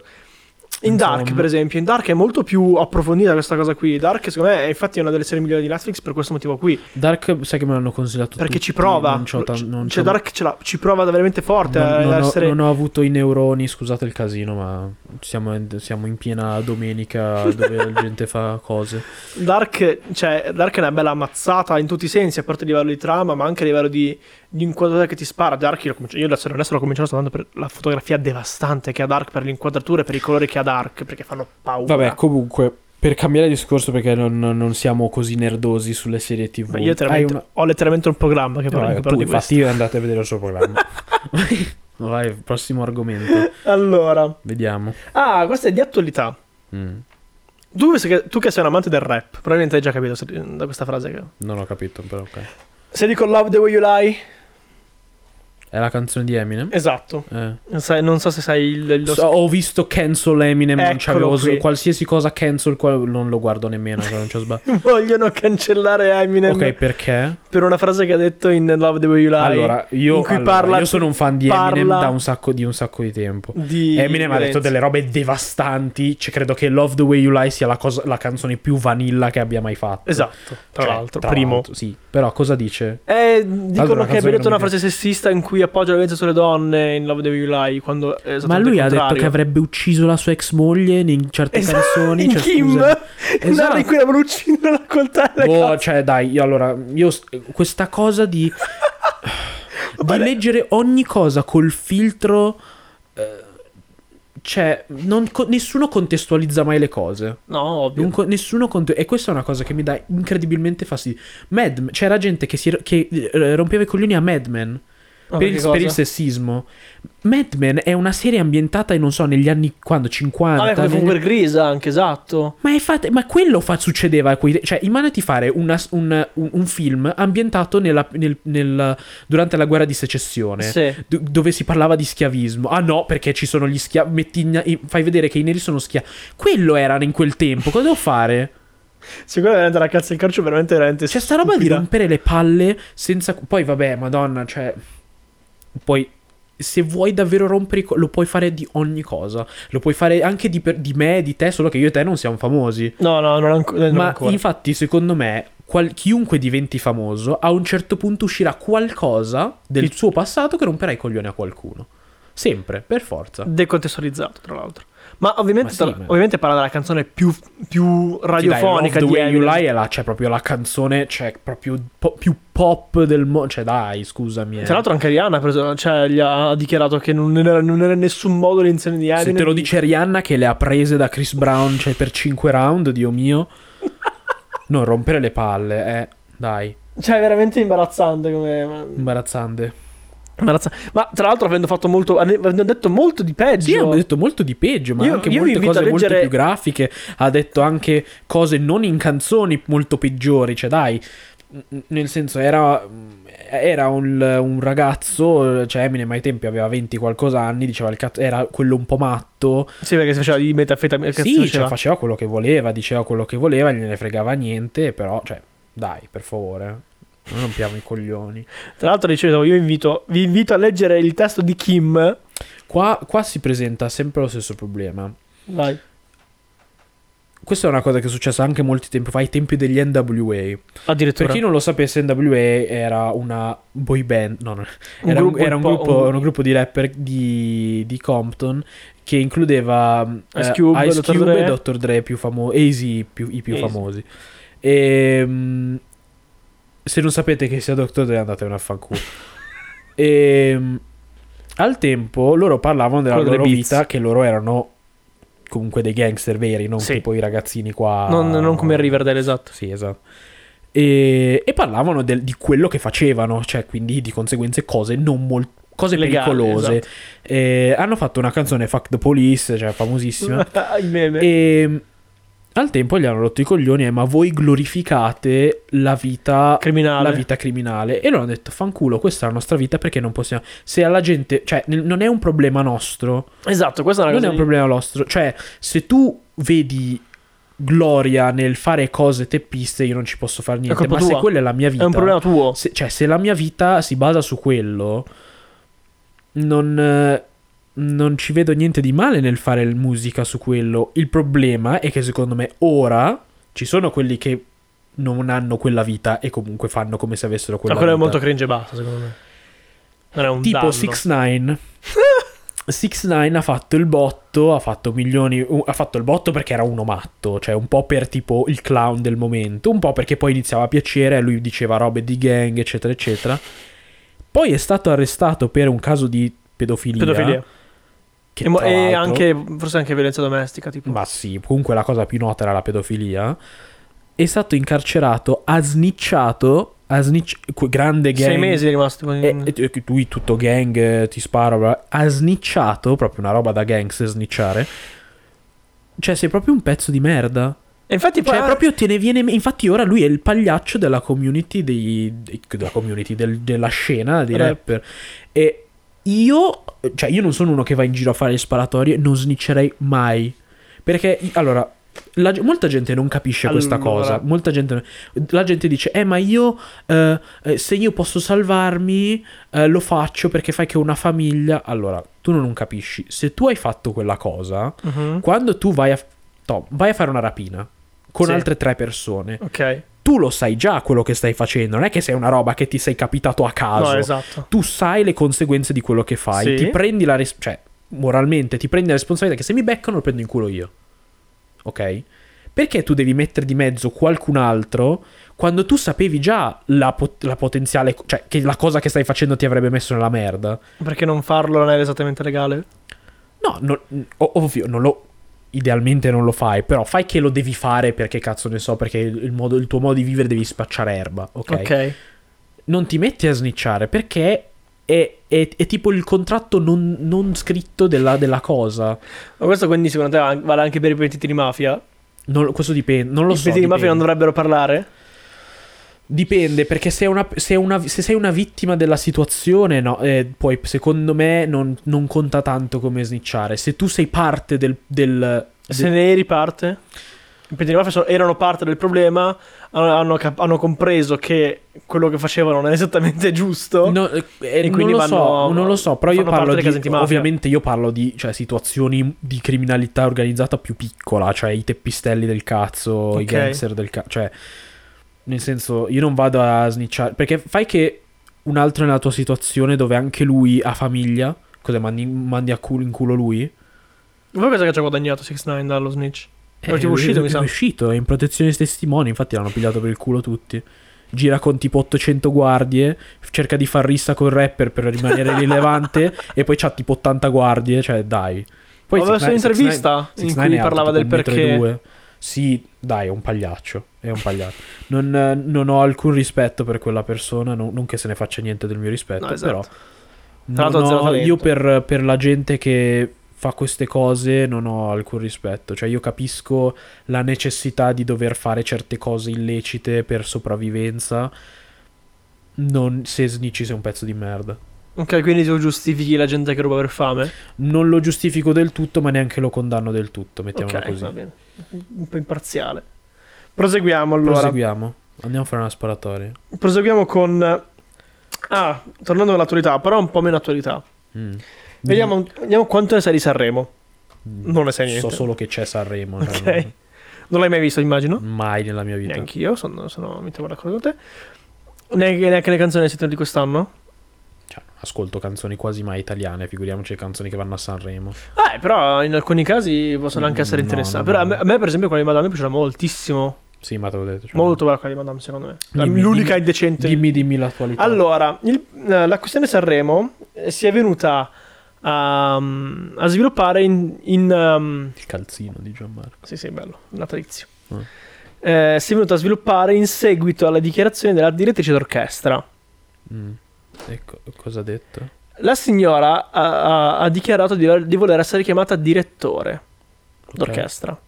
In Dark, Insomma. per esempio, in Dark è molto più approfondita questa cosa qui. Dark, secondo me, è infatti una delle serie migliori di Netflix per questo motivo qui. Dark, sai che me l'hanno consigliato Perché tutti, ci prova. Non cioè, Dark ce l'ha- ci prova veramente forte non, a non ho, essere. non ho avuto i neuroni, scusate il casino, ma siamo, siamo in piena domenica dove la gente fa cose. Dark, cioè, Dark è una bella ammazzata in tutti i sensi, a parte a livello di trama, ma anche a livello di, di inquadratura che ti spara. Dark, io, l'ho cominci- io adesso, adesso l'ho cominciato soltanto per la fotografia devastante che ha Dark, per le inquadrature, per i colori che ha Dark, perché fanno paura. Vabbè, comunque, per cambiare discorso, perché non, non siamo così nerdosi sulle serie TV. Ma io letteralmente- Hai una- ho letteralmente un programma che parla, che parla tu, di questo. infatti, andate a vedere il suo programma. (laughs) Vai, prossimo argomento. (laughs) Allora, Vediamo. ah, questa è di attualità. Mm, Tu, che- tu che sei un amante del rap, probabilmente hai già capito se- da questa frase. Che... non ho capito, però ok. Se dico Love the Way You Lie, È la canzone di Eminem? esatto. Eh. Non, sai- non so se sai il, lo So- ho visto cancel Eminem, non Eccolo qui. qualsiasi cosa cancel, non lo guardo nemmeno, se non c'ho sbagliato. (laughs) Vogliono cancellare Eminem Ok, perché? per una frase che ha detto in Love the Way You Lie. Allora, io, allora, parla- io sono un fan di Eminem da un sacco di, un sacco di tempo. di Eminem ha detto delle robe devastanti. Cioè, credo che Love the Way You Lie sia la, cosa- la canzone più vanilla che abbia mai fatto. Esatto, tra Cioè, l'altro, tra primo. l'altro, sì, però cosa dice? Eh, dicono che abbia detto non una frase sessista in cui appoggia la violenza sulle donne in Love You Lie quando è Ma esattamente lui ha detto che avrebbe ucciso la sua ex moglie in certe Esatto, canzoni. in cioè, Kim scusa. esatto. In cui la volevo uccidere la coltella Boh, cioè, dai, io allora, io questa cosa di. (laughs) Di le- leggere ogni cosa col filtro. eh, cioè, non nessuno contestualizza mai le cose. No, ovvio. Co- nessuno conte- e questa è una cosa che mi dà incredibilmente fastidio. Mad c'era gente che, si, che eh, rompeva i coglioni a Mad Men. Ma per, il, per il sessismo. Mad Men è una serie ambientata, non so, negli anni quando 50. Vabbè, come fu negli- per Grisa, anche esatto. ma, è fatta- ma quello fa- succedeva a quei- Cioè, immaginati fare una- un, un- un film ambientato nella- nel- nel- durante la guerra di secessione. Sì. do- Dove si parlava di schiavismo. Ah no, perché ci sono gli schiavi. Metti in- in- fai vedere che i neri sono schiavi. Quello era in quel tempo. Cosa devo fare? Secondo me veramente la cazzo del calcio veramente veramente C'è sta roba di stupida. rompere le palle senza. Poi, vabbè, madonna, cioè. Poi. Se vuoi davvero rompere i co- lo puoi fare di ogni cosa. Lo puoi fare anche di, per- di me, di te, solo che io e te non siamo famosi. No, no, non, anco- non Ma ancora. infatti, secondo me, qual- chiunque diventi famoso, a un certo punto uscirà qualcosa del suo passato che romperà i coglioni a qualcuno. Sempre, per forza. Decontestualizzato, tra l'altro. Ma ovviamente, Ma sì, tra- ma- ovviamente parla della canzone più, più Sì, radiofonica dai, Love di the Way You. Lie è la, c'è proprio la canzone, c'è proprio po- più pop del mondo. Cioè, dai, scusami. eh. Tra l'altro anche Rihanna ha, preso- cioè, gli ha dichiarato che non era, non era in nessun modo l'insieme di Eminem. Se te lo dice Rihanna che le ha prese da Chris Brown, cioè per 5 round, Dio mio. (laughs) Non rompere le palle, eh. Dai, Cioè, è veramente imbarazzante come... imbarazzante. Ma tra l'altro avendo fatto molto... Avendo detto molto di peggio... Sì, ha detto molto di peggio, ma Io- anche io molte cose a molto leggere- più grafiche. Ha detto anche cose non in canzoni molto peggiori. Cioè, dai, nel senso, era, era un, un ragazzo. Cioè, Eminem ai tempi aveva 20 qualcosa anni. Diceva il cazzo, era quello un po' matto. Sì, perché si faceva di metafetamina. Sì, cazzo cioè, faceva? faceva quello che voleva, diceva quello che voleva, gliene fregava niente. Però, cioè, dai, per favore, non rompiamo i coglioni. Tra l'altro dicevo, io invito, vi invito a leggere il testo di Kim. Qua, qua si presenta sempre lo stesso problema. Vai. Questa è una cosa che è successa anche molti tempi fa, ai tempi degli NWA. Addirittura. Per chi non lo sapesse, NWA era una boy band. No, no, era, un, gruppo era un un po'- gruppo, un- un gruppo di rapper di, di Compton che includeva eh, Ice Cube, Ice Dr. Cube Dre. e Dr. Dre più famosi, Easy più- i più Easy. famosi. E, mm, se non sapete che sia Dr. Dre, andate a fanculo. (laughs) e mm, al tempo loro parlavano della Quello delle loro beats. vita, che loro erano comunque dei gangster veri, non Sì. tipo i ragazzini qua. Non, non come Riverdale, esatto. Sì, esatto. E, e parlavano del- di quello che facevano, cioè quindi di conseguenze cose non molto cose Legali, pericolose. esatto. E hanno fatto una canzone Fuck the Police, cioè famosissima. (laughs) Il meme. e al tempo gli hanno rotto i coglioni, eh, ma voi glorificate la vita Criminale. la vita criminale. E loro hanno detto: Fanculo, questa è la nostra vita perché non possiamo. Se alla gente, cioè, n- non è un problema nostro. Esatto, questa è una Non è cosa un di- problema nostro. Cioè, se tu vedi gloria nel fare cose teppiste, io non ci posso fare niente. Ma se tua. quella è la mia vita, È un problema tuo. se- cioè, se la mia vita si basa su quello, non, non ci vedo niente di male nel fare musica su quello. Il problema è che secondo me ora ci sono quelli che non hanno quella vita e comunque fanno come se avessero quella Ma quello è vita. molto cringe e basta, secondo me. Non è un Tipo danno. 6 6 9 ha fatto il botto, ha fatto milioni, ha fatto il botto perché era uno matto, cioè un po' per tipo il clown del momento, un po' perché poi iniziava a piacere, lui diceva robe di gang, eccetera, eccetera. Poi è stato arrestato per un caso di pedofilia. Pedofilia. Che E, mo- e anche, forse anche violenza domestica, tipo. Ma sì, comunque la cosa più nota era la pedofilia. È stato incarcerato, ha snicciato, ha snicci- grande gang. Sei mesi è rimasto. in- E, e- lui tutto gang, eh, ti spara, bla- ha snicciato, proprio una roba da gangster snicciare. Cioè, sei proprio un pezzo di merda. E infatti poi... Cioè, proprio te ne viene. Infatti, ora lui è il pagliaccio della community dei. della community, del- della scena dei Rap. rapper. E io. Cioè, io non sono uno che va in giro a fare le sparatorie, non sniccerei mai. Perché, allora. la- molta gente non capisce questa Allora. cosa. Molta gente. La gente dice: Eh, ma io. eh, eh, se io posso salvarmi, eh, lo faccio perché fai che ho una famiglia. Allora, tu non capisci. Se tu hai fatto quella cosa, Mhm. quando tu vai a, to, vai a fare una rapina con Sì. altre tre persone, Ok. Tu lo sai già quello che stai facendo, non è che sei una roba che ti sei capitato a caso. No, esatto. Tu sai le conseguenze di quello che fai, Sì. ti prendi la res- cioè moralmente ti prendi la responsabilità che se mi beccano lo prendo in culo io. Ok? Perché tu devi mettere di mezzo qualcun altro quando tu sapevi già la, pot- la potenziale, cioè che la cosa che stai facendo ti avrebbe messo nella merda? Perché non farlo non è esattamente legale? No, no ov- ovvio, non lo, idealmente non lo fai, però fai che lo devi fare perché cazzo ne so, perché il, modo- il tuo modo di vivere devi spacciare erba, ok? Ok. Non ti metti a snicciare perché è, è- è tipo il contratto non, non scritto della, della cosa. Ma questo quindi secondo te vale anche per i pentiti di mafia? Non- questo dipende, non lo I so. pentiti di mafia non dovrebbero parlare? Dipende, perché se, una- se, una- se sei una vittima della situazione, no, eh, poi secondo me non, non conta tanto come snicciare. Se tu sei parte del... del- Se ne eri parte? I mafia sono- erano parte del problema, hanno, hanno compreso che quello che facevano non è esattamente giusto. No, eh, eh, non, lo vanno- so, non lo so, però io parlo di... Ovviamente io parlo di cioè, situazioni di criminalità organizzata più piccola, cioè i teppistelli del cazzo, i Ok. gangster del cazzo, cioè... Nel senso, io non vado a snicciare... Perché fai che un altro è nella tua situazione dove anche lui ha famiglia, cosa mandi, mandi a culo in culo lui? Voi cosa che ci ha guadagnato 6 9 dallo snitch? È Eh, uscito, è, mi sa. È uscito, è in protezione dei testimoni, infatti l'hanno pigliato per il culo tutti. Gira con tipo 800 guardie, cerca di far rissa col rapper per rimanere (laughs) rilevante e poi c'ha tipo 80 guardie, cioè dai. Poi Avevo visto 6ix9ine un'intervista 6ix9ine in cui parlava del perché. Sì, dai, è un pagliaccio, è un pagliaccio. (laughs) Non, eh, non ho alcun rispetto per quella persona, non, non che se ne faccia niente del mio rispetto, No, esatto. però... Talento. io per, per la gente che fa queste cose non ho alcun rispetto. Cioè, io capisco la necessità di dover fare certe cose illecite per sopravvivenza. Non se snitchi sei un pezzo di merda. Ok, quindi tu giustifichi la gente che ruba per fame? Non lo giustifico del tutto, ma neanche lo condanno del tutto. Mettiamola ok, così. va bene. Un po' imparziale. Proseguiamo allora. Proseguiamo. Andiamo a fare una sparatoria. Proseguiamo con. Ah, tornando all'attualità, però un po' meno attualità. Mm. Vediamo, vediamo quanto ne sai di Sanremo. Mm. Non ne sai niente. So solo che c'è Sanremo. cioè, Ok. non- Non l'hai mai visto, immagino? Mai nella mia vita. Neanch'io, sono, sono, mi trovo d'accordo con te. Neanche, neanche le canzoni sentite di quest'anno? Ascolto canzoni quasi mai italiane, figuriamoci le canzoni che vanno a Sanremo. Eh, però in alcuni casi possono anche essere No, interessanti. no, Però a no. me, a me, per esempio, quella di Madame piaceva moltissimo. Sì, ma te l'ho detto. cioè, Molto bella quella di Madame, secondo me. Dimmi, L'unica dimmi- indecente. Dimmi, dimmi l'attualità. Allora, il- eh, la questione Sanremo eh, si è venuta a, a sviluppare in... in, um, Il calzino di Gianmarco. sì, sì, bello, natalizio. Mm. Eh, si è venuta a sviluppare in seguito alla dichiarazione della direttrice d'orchestra. Mm. Ecco, cosa ha detto? La signora ha, ha- ha dichiarato di, di voler essere chiamata direttore d'orchestra.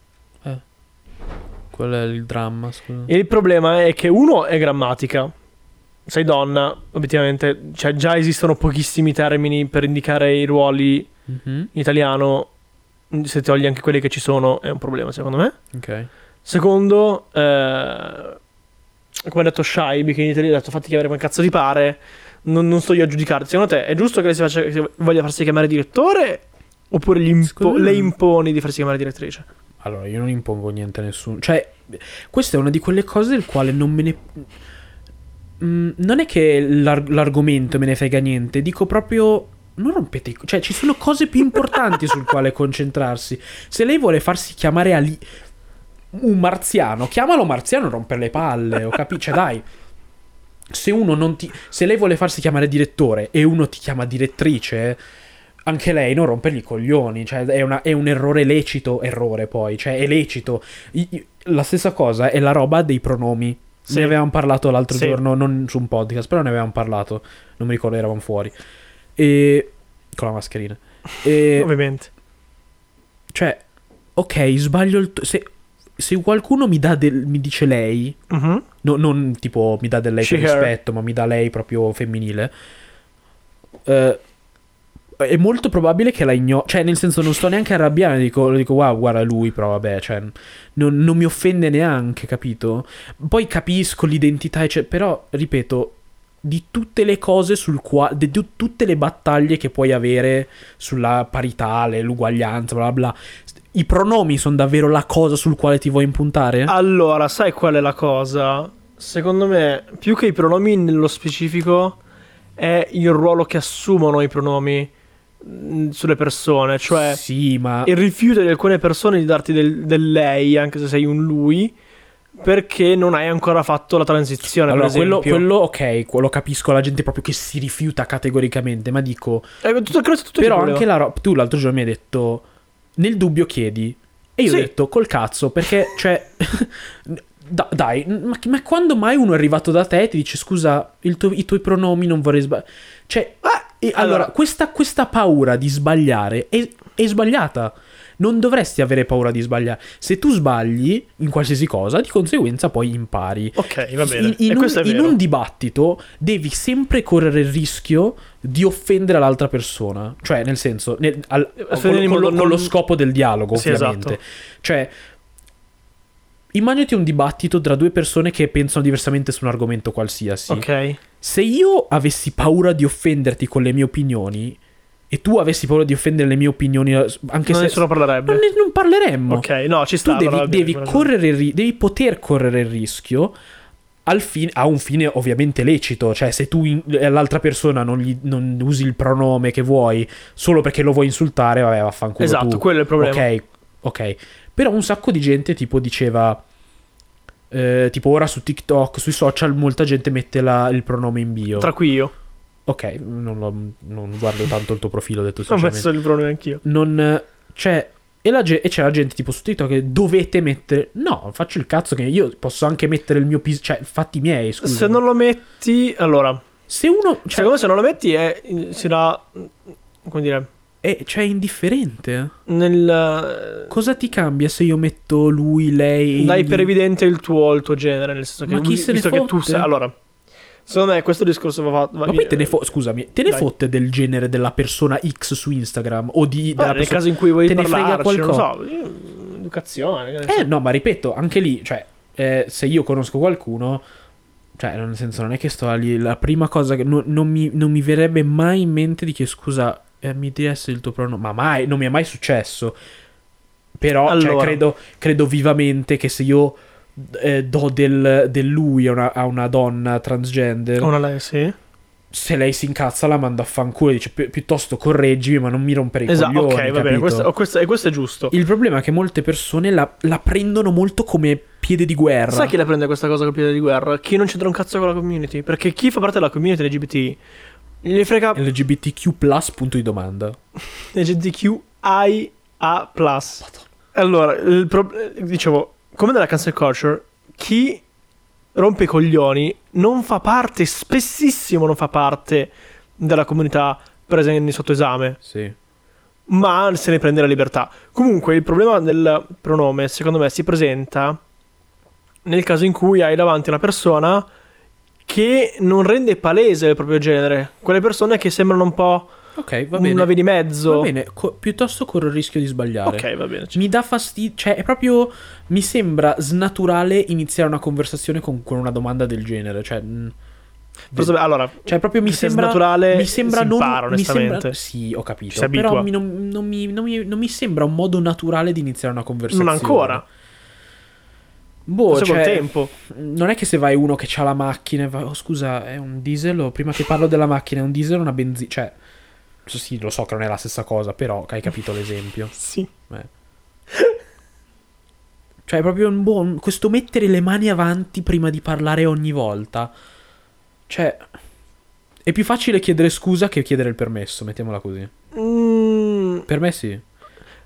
Qual è il dramma? Scusa. E il problema è che uno è grammatica. Sei donna, obiettivamente, cioè già esistono pochissimi termini per indicare i ruoli Mhm, in italiano. Se togli anche quelli che ci sono, è un problema, secondo me. Ok. Secondo, eh, come ha detto Shaibi, che in Italia ha detto fatti chiamare come cazzo ti pare. Non, non sto io a giudicarti. Secondo te è giusto che lei si faccia, che voglia farsi chiamare direttore? Oppure impo- me- le imponi di farsi chiamare direttrice? Allora, io non impongo niente a nessuno. Cioè, questa è una di quelle cose del quale non me ne... Mm, non è che l'ar- l'argomento me ne frega niente, dico proprio... Non rompete i... Cioè, ci sono cose più importanti sul quale concentrarsi. Se lei vuole farsi chiamare Ali... Un marziano, chiamalo marziano e romper le palle, ho capito? Cioè, dai. Se uno non ti... Se lei vuole farsi chiamare direttore e uno ti chiama direttrice... Anche lei non rompergli i coglioni, cioè è, una- è un errore lecito, errore poi, cioè è lecito. I- i- la stessa cosa è la roba dei pronomi. Sì. Ne avevamo parlato l'altro Sì. giorno, non su un podcast, però ne avevamo parlato, non mi ricordo, eravamo fuori. E... con la mascherina. E... (laughs) Ovviamente. Cioè, ok, sbaglio il... to- se, se qualcuno mi, dà del, mi dice lei, Mhm. no- non tipo mi dà del lei She, per her. rispetto, ma mi dà lei proprio femminile, eh, è molto probabile che la ignori. Cioè, nel senso, non sto neanche arrabbiando, dico, dico wow, guarda lui, però vabbè, cioè, non, non mi offende neanche, capito? Poi capisco l'identità, eccetera, però, ripeto, di tutte le cose sul quale, di tu- tutte le battaglie che puoi avere sulla parità, l'uguaglianza, bla bla, i pronomi sono davvero la cosa sul quale ti vuoi impuntare? Allora, sai qual è la cosa? Secondo me, più che i pronomi nello specifico, è il ruolo che assumono i pronomi mh, sulle persone, cioè Sì, ma... il rifiuto di alcune persone di darti del, del lei, anche se sei un lui, perché non hai ancora fatto la transizione. Allora, quello, quello, ok, quello capisco la gente proprio che si rifiuta categoricamente, ma dico, Eh, tutto, tutto però anche la roba, tu l'altro giorno mi hai detto, nel dubbio chiedi, e io Sì. ho detto, col cazzo, perché, cioè, (laughs) da- dai, ma, ma quando mai uno è arrivato da te e ti dice, scusa, tuo- i tuoi pronomi non vorrei sbagliare, cioè, e allora, allora- questa, questa paura di sbagliare è, è sbagliata. Non dovresti avere paura di sbagliare. Se tu sbagli in qualsiasi cosa, di conseguenza poi impari. Ok, va bene. In, in un, in un dibattito devi sempre correre il rischio di offendere l'altra persona. Cioè, nel senso, nel- al- con, Offendere in con lo, con lo scopo del dialogo, Sì, ovviamente. esatto. Cioè, immaginati un dibattito tra due persone che pensano diversamente su un argomento qualsiasi. Ok. Se io avessi paura di offenderti con le mie opinioni e tu avessi paura di offendere le mie opinioni, anche non se nessuno parlerebbe. non, ne- non parleremmo. Ok, no, ci sta. Tu devi, allora bene, devi ragione. correre il ri- devi poter correre il rischio al fine, a un fine ovviamente lecito. Cioè, se tu in- all'altra persona non, gli- non usi il pronome che vuoi solo perché lo vuoi insultare, vabbè, vaffanculo. Esatto, tu. quello è il problema. Ok, ok. Però un sacco di gente tipo diceva. eh, tipo ora su TikTok, sui social, molta gente mette la- il pronome in bio. Tra cui io. Ok, non, lo- non guardo tanto il tuo profilo, ho detto Ho messo il pronome anch'io. non c'è e, la e c'è la gente tipo su TikTok che dovete mettere no faccio il cazzo che io posso anche mettere il mio pis cioè fatti miei scusa Se non lo metti, allora, se uno cioè, secondo me se non lo metti è, sarà, come dire, è, cioè, è indifferente nel... cosa ti cambia se io metto lui lei Dai gli- per evidente il tuo, il tuo genere, nel senso che Ma chi se ne visto che tu fotte? sei... Allora, secondo me questo discorso va fatto... ma poi te ne fo- scusami te ne Dai. fotte del genere della persona X su Instagram o di della nel persona- caso in cui vuoi te ne frega parlarci, non qualcosa? so, io- educazione. Eh no, ma ripeto, anche lì, cioè, eh, se io conosco qualcuno, cioè, nel senso, non è che sto lì, la prima cosa che non, non mi, non mi verrebbe mai in mente di che, scusa, eh, mi diresti il tuo pronome, ma mai, non mi è mai successo. Però, cioè, Allora. credo, credo vivamente che se io eh, do del, del lui a una, a una donna transgender, Una lei, sì. se lei si incazza la manda a fanculo e dice pi- piuttosto correggimi, ma non mi rompere i Esatto, coglioni, ok, va bene, questo, questo- e questo è giusto. Il problema è che molte persone la, la prendono molto come piede di guerra. Sai chi la prende questa cosa col piede di guerra? Chi non c'entra un cazzo con la community. Perché chi fa parte della community LGBT gli frega LGBTQ punto di domanda. LGBTQIA. Allora, il pro- dicevo, come nella cancel culture, chi rompe i coglioni non fa parte, spessissimo non fa parte della comunità presente sotto esame, Sì. ma se ne prende la libertà. Comunque, il problema del pronome, secondo me, si presenta nel caso in cui hai davanti una persona che non rende palese il proprio genere. Quelle persone che sembrano un po' Ok, va bene. una via di mezzo. Va bene, co- piuttosto corro il rischio di sbagliare. Ok, va bene. Mi dà fastidio, cioè è proprio, mi sembra snaturale iniziare una conversazione con, con una domanda del genere, cioè... mm, Forse- allora, Cioè, proprio mi sembra. naturale, mi sembra si non. impara, mi sembra, onestamente. sì, ho capito. Però mi- non, non mi, non mi- non mi sembra un modo naturale di iniziare una conversazione. non ancora. Boh, col cioè, tempo. Non è che se vai uno che ha la macchina e va, oh, scusa, è un diesel prima che parlo della macchina è un diesel o una benzina? Cioè, sì, lo so che non è la stessa cosa, però hai capito l'esempio. (laughs) Sì. Cioè, è proprio un buon. Questo mettere le mani avanti prima di parlare ogni volta. Cioè. È più facile chiedere scusa che chiedere il permesso, mettiamola così. Mm, Per me sì. eh,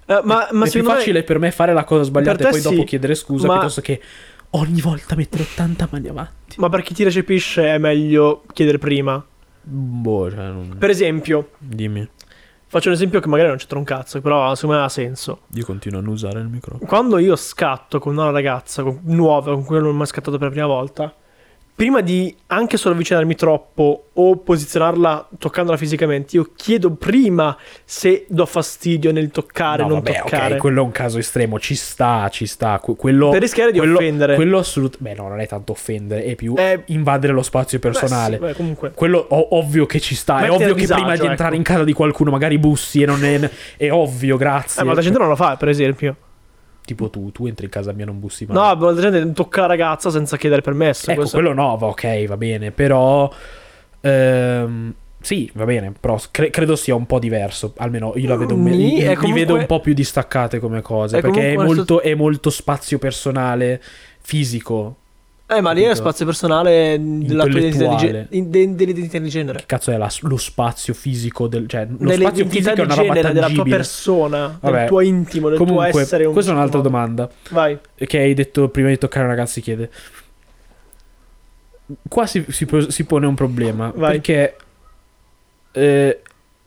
ma, ma è più secondo me- facile per me fare la cosa sbagliata e poi dopo sì, chiedere scusa ma- piuttosto che ogni volta mettere 80 mani avanti. Ma per chi ti recepisce è meglio chiedere prima. Boh, cioè, non... Per esempio, dimmi. faccio un esempio che magari non c'entra un cazzo, però secondo me ha senso. Io continuo a non usare il microfono. Quando io scatto con una ragazza con- nuova con cui non ho mai scattato per la prima volta, prima di anche solo avvicinarmi troppo o posizionarla toccandola fisicamente, io chiedo prima se do fastidio nel toccare o No, non vabbè, toccare. ok, quello è un caso estremo, ci sta, ci sta. Que- quello, Per rischiare di quello, offendere. Quello assolutamente... Beh, no, non è tanto offendere, è più Eh, invadere lo spazio Beh, personale. sì, beh, comunque. Quello o- ovvio che ci sta. È Metti a ovvio che disagio, prima di entrare ecco. in casa di qualcuno magari bussi e non è. È ovvio, grazie. Eh, ma la gente non lo fa, per esempio. Tipo tu, tu entri in casa mia e non bussi mai. No, ma la gente tocca la ragazza senza chiedere permesso. ecco, questo- quello no, va ok, va bene. Però. ehm, Sì, va bene, però cre- credo sia un po' diverso. Almeno io la vedo Sì, li, li comunque- vedo un po' più distaccate come cose. perché è molto, è molto spazio personale, fisico. Eh, ma lì è Capito? spazio personale della tua identità di, ge- de- dell'identità di genere. Che cazzo è la- lo spazio fisico del. Cioè, lo spazio fisico è di una roba genere, della tua persona, Vabbè, del tuo intimo, del Comunque, tuo essere. un questa è un'altra domanda. Vai. Che hai detto prima di toccare un ragazzo si chiede. Qua si, si si pone un problema. Vai. Perché. eh,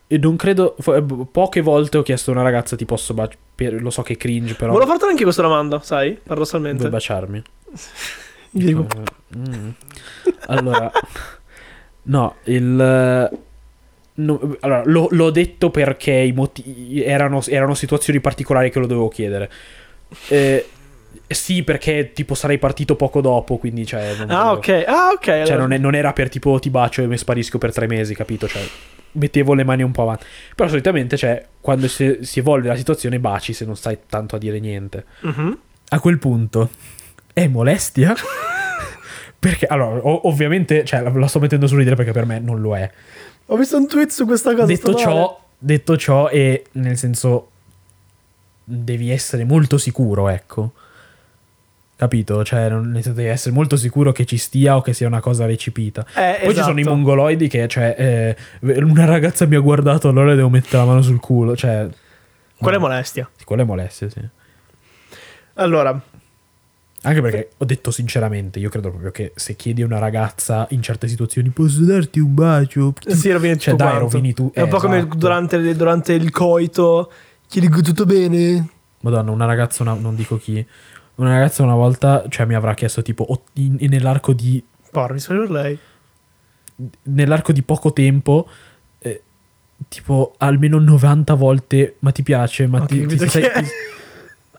non credo. eh, Poche volte ho chiesto a una ragazza ti posso baciare. Lo so che è cringe, però. Volevo farti anche questa domanda, sai? Paradossalmente. Vuoi baciarmi? (laughs) Dico, Mm. Allora, no, il. no, allora, l'ho, l'ho detto perché i motivi erano, erano situazioni particolari che lo dovevo chiedere. Eh, sì, perché tipo sarei partito poco dopo, quindi cioè. non Ah, ok. Ah, ok. Cioè, allora- non, è- non era per tipo ti bacio e mi sparisco per tre mesi, capito? Cioè, mettevo le mani un po' avanti. Però solitamente, cioè, quando si, si evolve la situazione, baci se non stai tanto a dire niente. Mhm. A quel punto è molestia? (laughs) perché allora, o- ovviamente, cioè, la, sto mettendo su ridere perché per me non lo è. Ho visto un tweet su questa cosa. detto male. ciò, detto ciò e nel senso devi essere molto sicuro, ecco. Capito? Cioè, non- nel senso, devi essere molto sicuro che ci stia o che sia una cosa recepita. Eh, Poi ci sono i esatto. mongoloidi che, cioè, eh, una ragazza mi ha guardato, allora devo mettere la mano sul culo. Cioè, Quella è no. molestia. Sì, Quella è molestia, sì. Allora, Anche perché ho detto sinceramente, io credo proprio che se chiedi a una ragazza in certe situazioni posso darti un bacio? sì, rovini Cioè, dai, quanto. rovini tu. È un eh, po' come esatto. durante, durante il coito. Chiedi tutto bene? Madonna, una ragazza, una- non dico chi, una ragazza una volta, cioè mi avrà chiesto tipo in- in- nell'arco di Porra, mi sto per lei. nell'arco di poco tempo eh, tipo almeno 90 volte ma ti piace, ma Ok, ti, ti- sei- (laughs) chi è. ti- Mi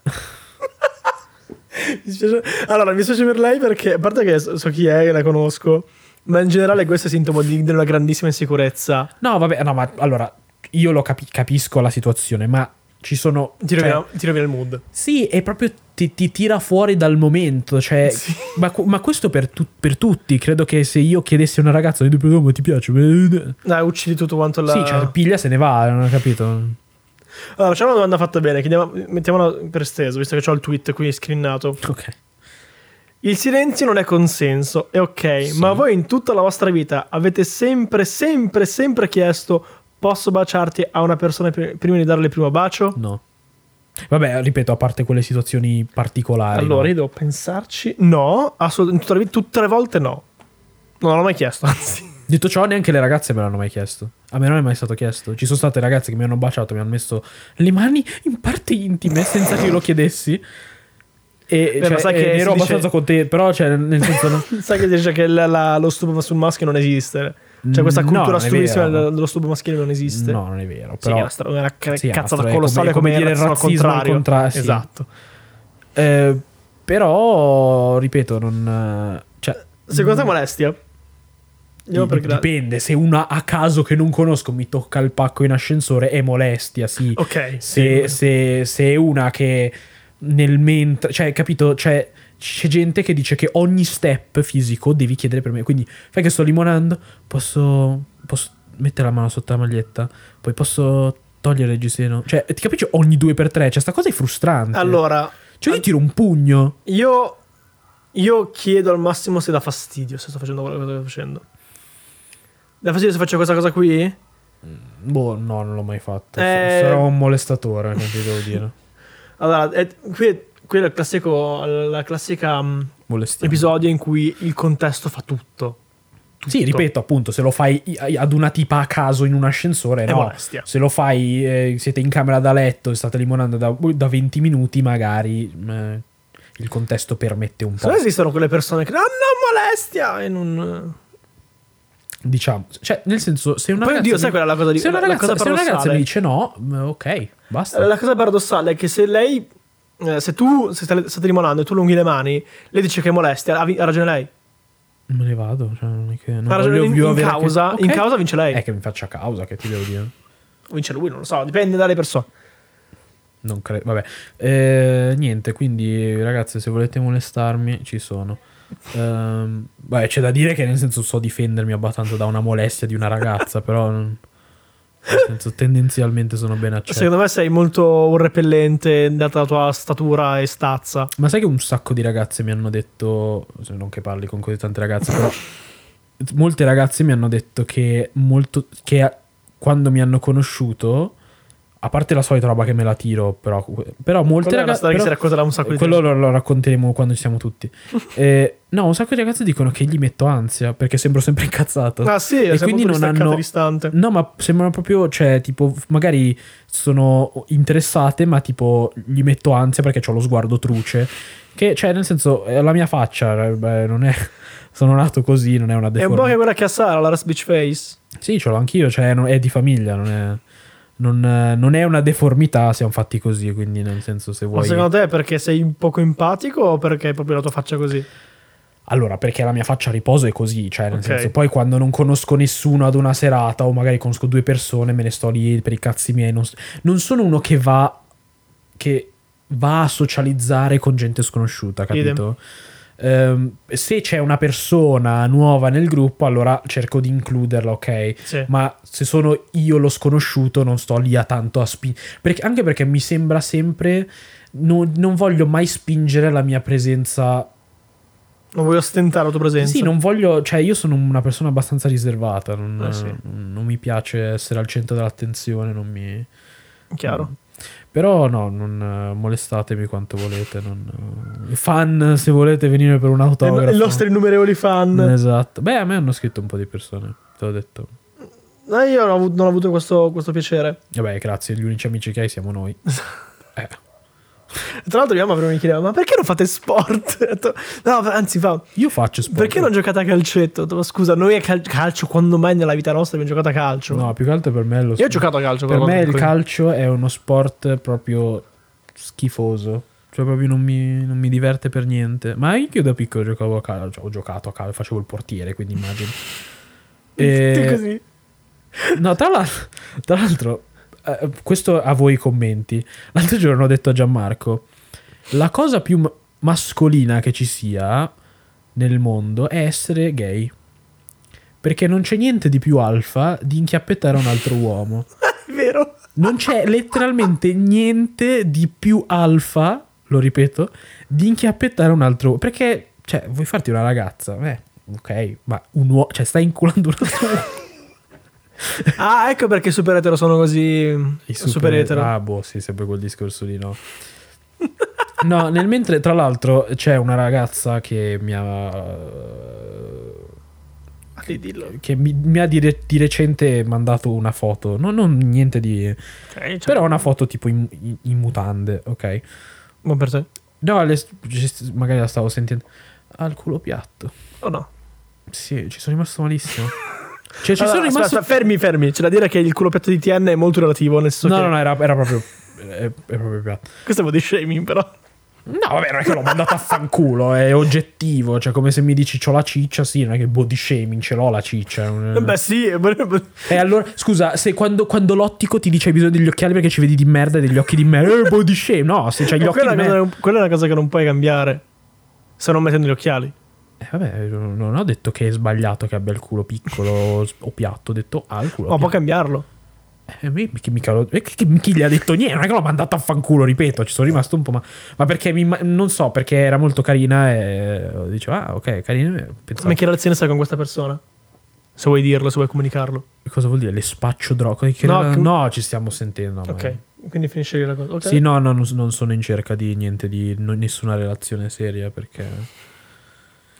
dispiace- Allora, mi spiace per lei perché, a parte che so so chi è, la conosco, ma in generale questo è sintomo di, di una grandissima insicurezza. No, vabbè, no, ma allora io lo capi- capisco la situazione, ma ci sono Ti cioè, rovina, rovina il mood. Sì, è proprio ti, ti tira fuori dal momento. Cioè, (laughs) Sì. ma, ma questo per, tu- per tutti. Credo che se io chiedessi a una ragazza, "Eh, ma ti piace? Sì, Dai, uccidi tutto quanto la... cioè, piglia se ne va, non ho capito. Allora, facciamo una domanda fatta bene, chiediamo- mettiamola per esteso, visto che ho il tweet qui screenato. Ok. Il silenzio non è consenso, è ok, Sì. ma voi in tutta la vostra vita avete sempre, sempre, sempre chiesto posso baciarti a una persona pri- prima di darle il primo bacio? No. Vabbè, ripeto, a parte quelle situazioni particolari. Allora, no? io devo pensarci. No, assolutamente, tutte le volte no. Non l'ho mai chiesto, anzi. Detto ciò, neanche le ragazze me l'hanno mai chiesto. A me non è mai stato chiesto. Ci sono state ragazze che mi hanno baciato, mi hanno messo le mani in parti intime senza che io lo chiedessi. E Beh, cioè, sai che e ne si ero dice- abbastanza contento. Però, cioè, nel senso. non- (laughs) Sai che dice che la- la- lo stupo sul maschio non esiste. Cioè, questa No, cultura non è stupidissima dello stupo maschile non esiste. No, non è vero. Sì, Però, è una, stra- una Sì, una cazzata storia, colossale come- come, dire il razzismo razzismo al contrario. contra- sì. Esatto. eh, però, ripeto, non. Cioè, Secondo te molestia? Andiamo per Dip- gradi. dipende, se una a caso che non conosco mi tocca il pacco in ascensore è molestia, sì. Ok. Se, sì. se- se è una che nel mentre, cioè, capito? Cioè, c'è gente che dice che ogni step fisico devi chiedere per me. Quindi, fai che sto limonando, posso, posso mettere la mano sotto la maglietta, poi posso togliere il reggiseno. Cioè, ti capisci? Ogni due per tre, cioè, sta cosa è frustrante. Allora, cioè, io tiro un pugno. io, io chiedo al massimo se dà fastidio se sto facendo quello che sto facendo. Dà fastidio se faccio questa cosa qui? Boh, no, non l'ho mai fatto. Eh. Sarò un molestatore, non ti devo dire. (laughs) Allora, è, qui, qui è il classico, la classica mm, Molestia. episodio in cui il contesto fa tutto. Sì, ripeto, appunto, se lo fai ad una tipa a caso in un ascensore, È no. molestia. Se lo fai, eh, siete in camera da letto e state limonando da, da 20 minuti, magari eh, il contesto permette un Se po'. no esistono quelle persone che no, no, molestia e non... Diciamo, cioè, nel senso, se una Poi, ragazza. oddio, sai quella la cosa di- se una la ragazza, cosa se una ragazza mi dice no, ok, basta. La cosa paradossale è che se lei, eh, se tu se state, state limonando e tu lunghi le mani, lei dice che è molestia, ha, ragione lei. Me ne vado. Cioè, non è che. Non Ha ragione in, in causa, che- in Ok. causa vince lei. È che mi faccia causa, che ti devo dire. Vince lui, non lo so, dipende dalle persone. Non credo. Vabbè. Eh, niente, quindi, ragazzi, se volete molestarmi, ci sono. Ehm, beh, c'è da dire che nel senso so difendermi abbastanza da una molestia di una ragazza, però non- nel senso, tendenzialmente sono ben accetto. Secondo me sei molto un repellente data la tua statura e stazza. Ma sai che un sacco di ragazze mi hanno detto, non che parli con così tante ragazze, però molte ragazze mi hanno detto che, molto, che quando mi hanno conosciuto, a parte la solita roba che me la tiro, però, però molte ragazze... storia che si però- racconterà un sacco di quello lo, lo racconteremo quando ci siamo tutti. (laughs) Eh, no, un sacco di ragazze dicono che gli metto ansia perché sembro sempre incazzato. Ah sì, E quindi non hanno- distante. No, ma sembrano proprio, cioè, tipo, magari sono interessate, ma tipo gli metto ansia perché ho lo sguardo truce. Che, cioè, nel senso, è la mia faccia, eh, beh, non è... (laughs) Sono nato così, non è una È un po' che quella che ha Sara, la Beach Face. Sì, ce l'ho anch'io, cioè, non- è di famiglia, non è... Non, eh, non è una deformità, siamo fatti così, quindi nel senso se Ma vuoi... secondo te è perché sei un poco empatico o perché è proprio la tua faccia così? Allora, perché la mia faccia a riposo è così, cioè nel Ok. senso, poi quando non conosco nessuno ad una serata o magari conosco due persone, me ne sto lì per i cazzi miei, non, non sono uno che va che va a socializzare con gente sconosciuta, capito? Ehm, se c'è una persona nuova nel gruppo, allora cerco di includerla, ok? Sì. Ma se sono io lo sconosciuto, non sto lì a tanto a spingere. Anche perché mi sembra sempre. Non, non voglio mai spingere la mia presenza Non voglio stentare la tua presenza. sì, non voglio, cioè io sono una persona abbastanza riservata, non, Eh, sì. non mi piace essere al centro dell'attenzione, non mi... Chiaro. Però no, non eh, molestatemi quanto volete, non, eh, fan se volete venire per un I autografo. i nostri innumerevoli fan. Esatto. Beh, a me hanno scritto un po' di persone, te l'ho detto. Eh, io non ho avuto, non ho avuto questo, questo piacere. Vabbè, grazie, gli unici amici che hai siamo noi. (laughs) Eh, Tra l'altro mia mamma prima mi chiedeva, ma perché non fate sport? (laughs) Detto, no, anzi fa, io faccio sport. perché non giocate a calcetto? Ho detto, "Ma scusa, noi a cal- calcio, quando mai nella vita nostra abbiamo giocato a calcio? No, più che altro per me è lo Io ho giocato a calcio. Per me il quando- calcio è uno sport proprio schifoso. Cioè, proprio non mi, non mi diverte per niente. Ma anche io da piccolo giocavo a calcio. Ho giocato a calcio, facevo il portiere, quindi immagino. (laughs) Tutti E- così. No, tra l'altro, tra l'altro eh, questo a voi i commenti. L'altro giorno ho detto a Gianmarco: la cosa più ma- mascolina che ci sia nel mondo è essere gay. Perché non c'è niente di più alfa di inchiappettare un altro uomo. (laughs) È vero. Non c'è letteralmente niente di più alfa, lo ripeto, di inchiappettare un altro uomo. Perché, cioè, vuoi farti una ragazza? Eh, ok, ma un uomo, cioè, stai inculando un altro uomo. (laughs) (laughs) Ah, ecco perché i super etero sono così. I super, etero. Ah, boh, sì, sempre quel discorso lì, no. No, nel mentre, tra l'altro, c'è una ragazza che mi ha. Ah. Che mi, mi ha di, re- di recente mandato una foto. No, non niente di. Ok, cioè, Però una foto tipo in, in- in mutande, ok? Buon per te. No, le- magari la stavo sentendo. Ha il culo piatto. O no? Sì, ci sono rimasto malissimo. (laughs) Cioè, ci Allora, sono rimasto. aspetta, fermi, fermi. C'è da dire che il culo piatto di TN è molto relativo. Nel senso No, che no, no, era, era proprio. È, è proprio piatto. Questo è body shaming, però. No, vabbè, non è che l'ho mandato a fanculo, è oggettivo. Cioè, come se mi dici c'ho la ciccia, sì, non è che body shaming, ce l'ho la ciccia. è- Beh, sì. E allora, scusa, se quando, quando l'ottico ti dice hai bisogno degli occhiali perché ci vedi di merda e degli occhi di merda, eh, body shame. No, se c'hai gli occhi quella, di merda. quella è una cosa che non puoi cambiare. Se non mettendo gli occhiali. Eh, vabbè, non ho detto che è sbagliato che abbia il culo piccolo (laughs) o piatto, ho detto ha il culo Ma può piatto. cambiarlo. Eh, mi- mica- mica lo- eh, chi, chi gli ha detto niente? Non è che l'ho mandato a fanculo, ripeto, ci sono rimasto un po'. Ma, ma perché mi, non so, perché era molto carina e dicevo, ah, ok, carina. e Pensavo, Ma che relazione sai con questa persona? Se vuoi dirlo, se vuoi comunicarlo. cosa vuol dire? Le spaccio droga? No, che- no, ci stiamo sentendo. ma- Ok. Quindi finisce lì la cosa. Ok. Sì, no, no, non, non sono in cerca di niente, di nessuna relazione seria perché...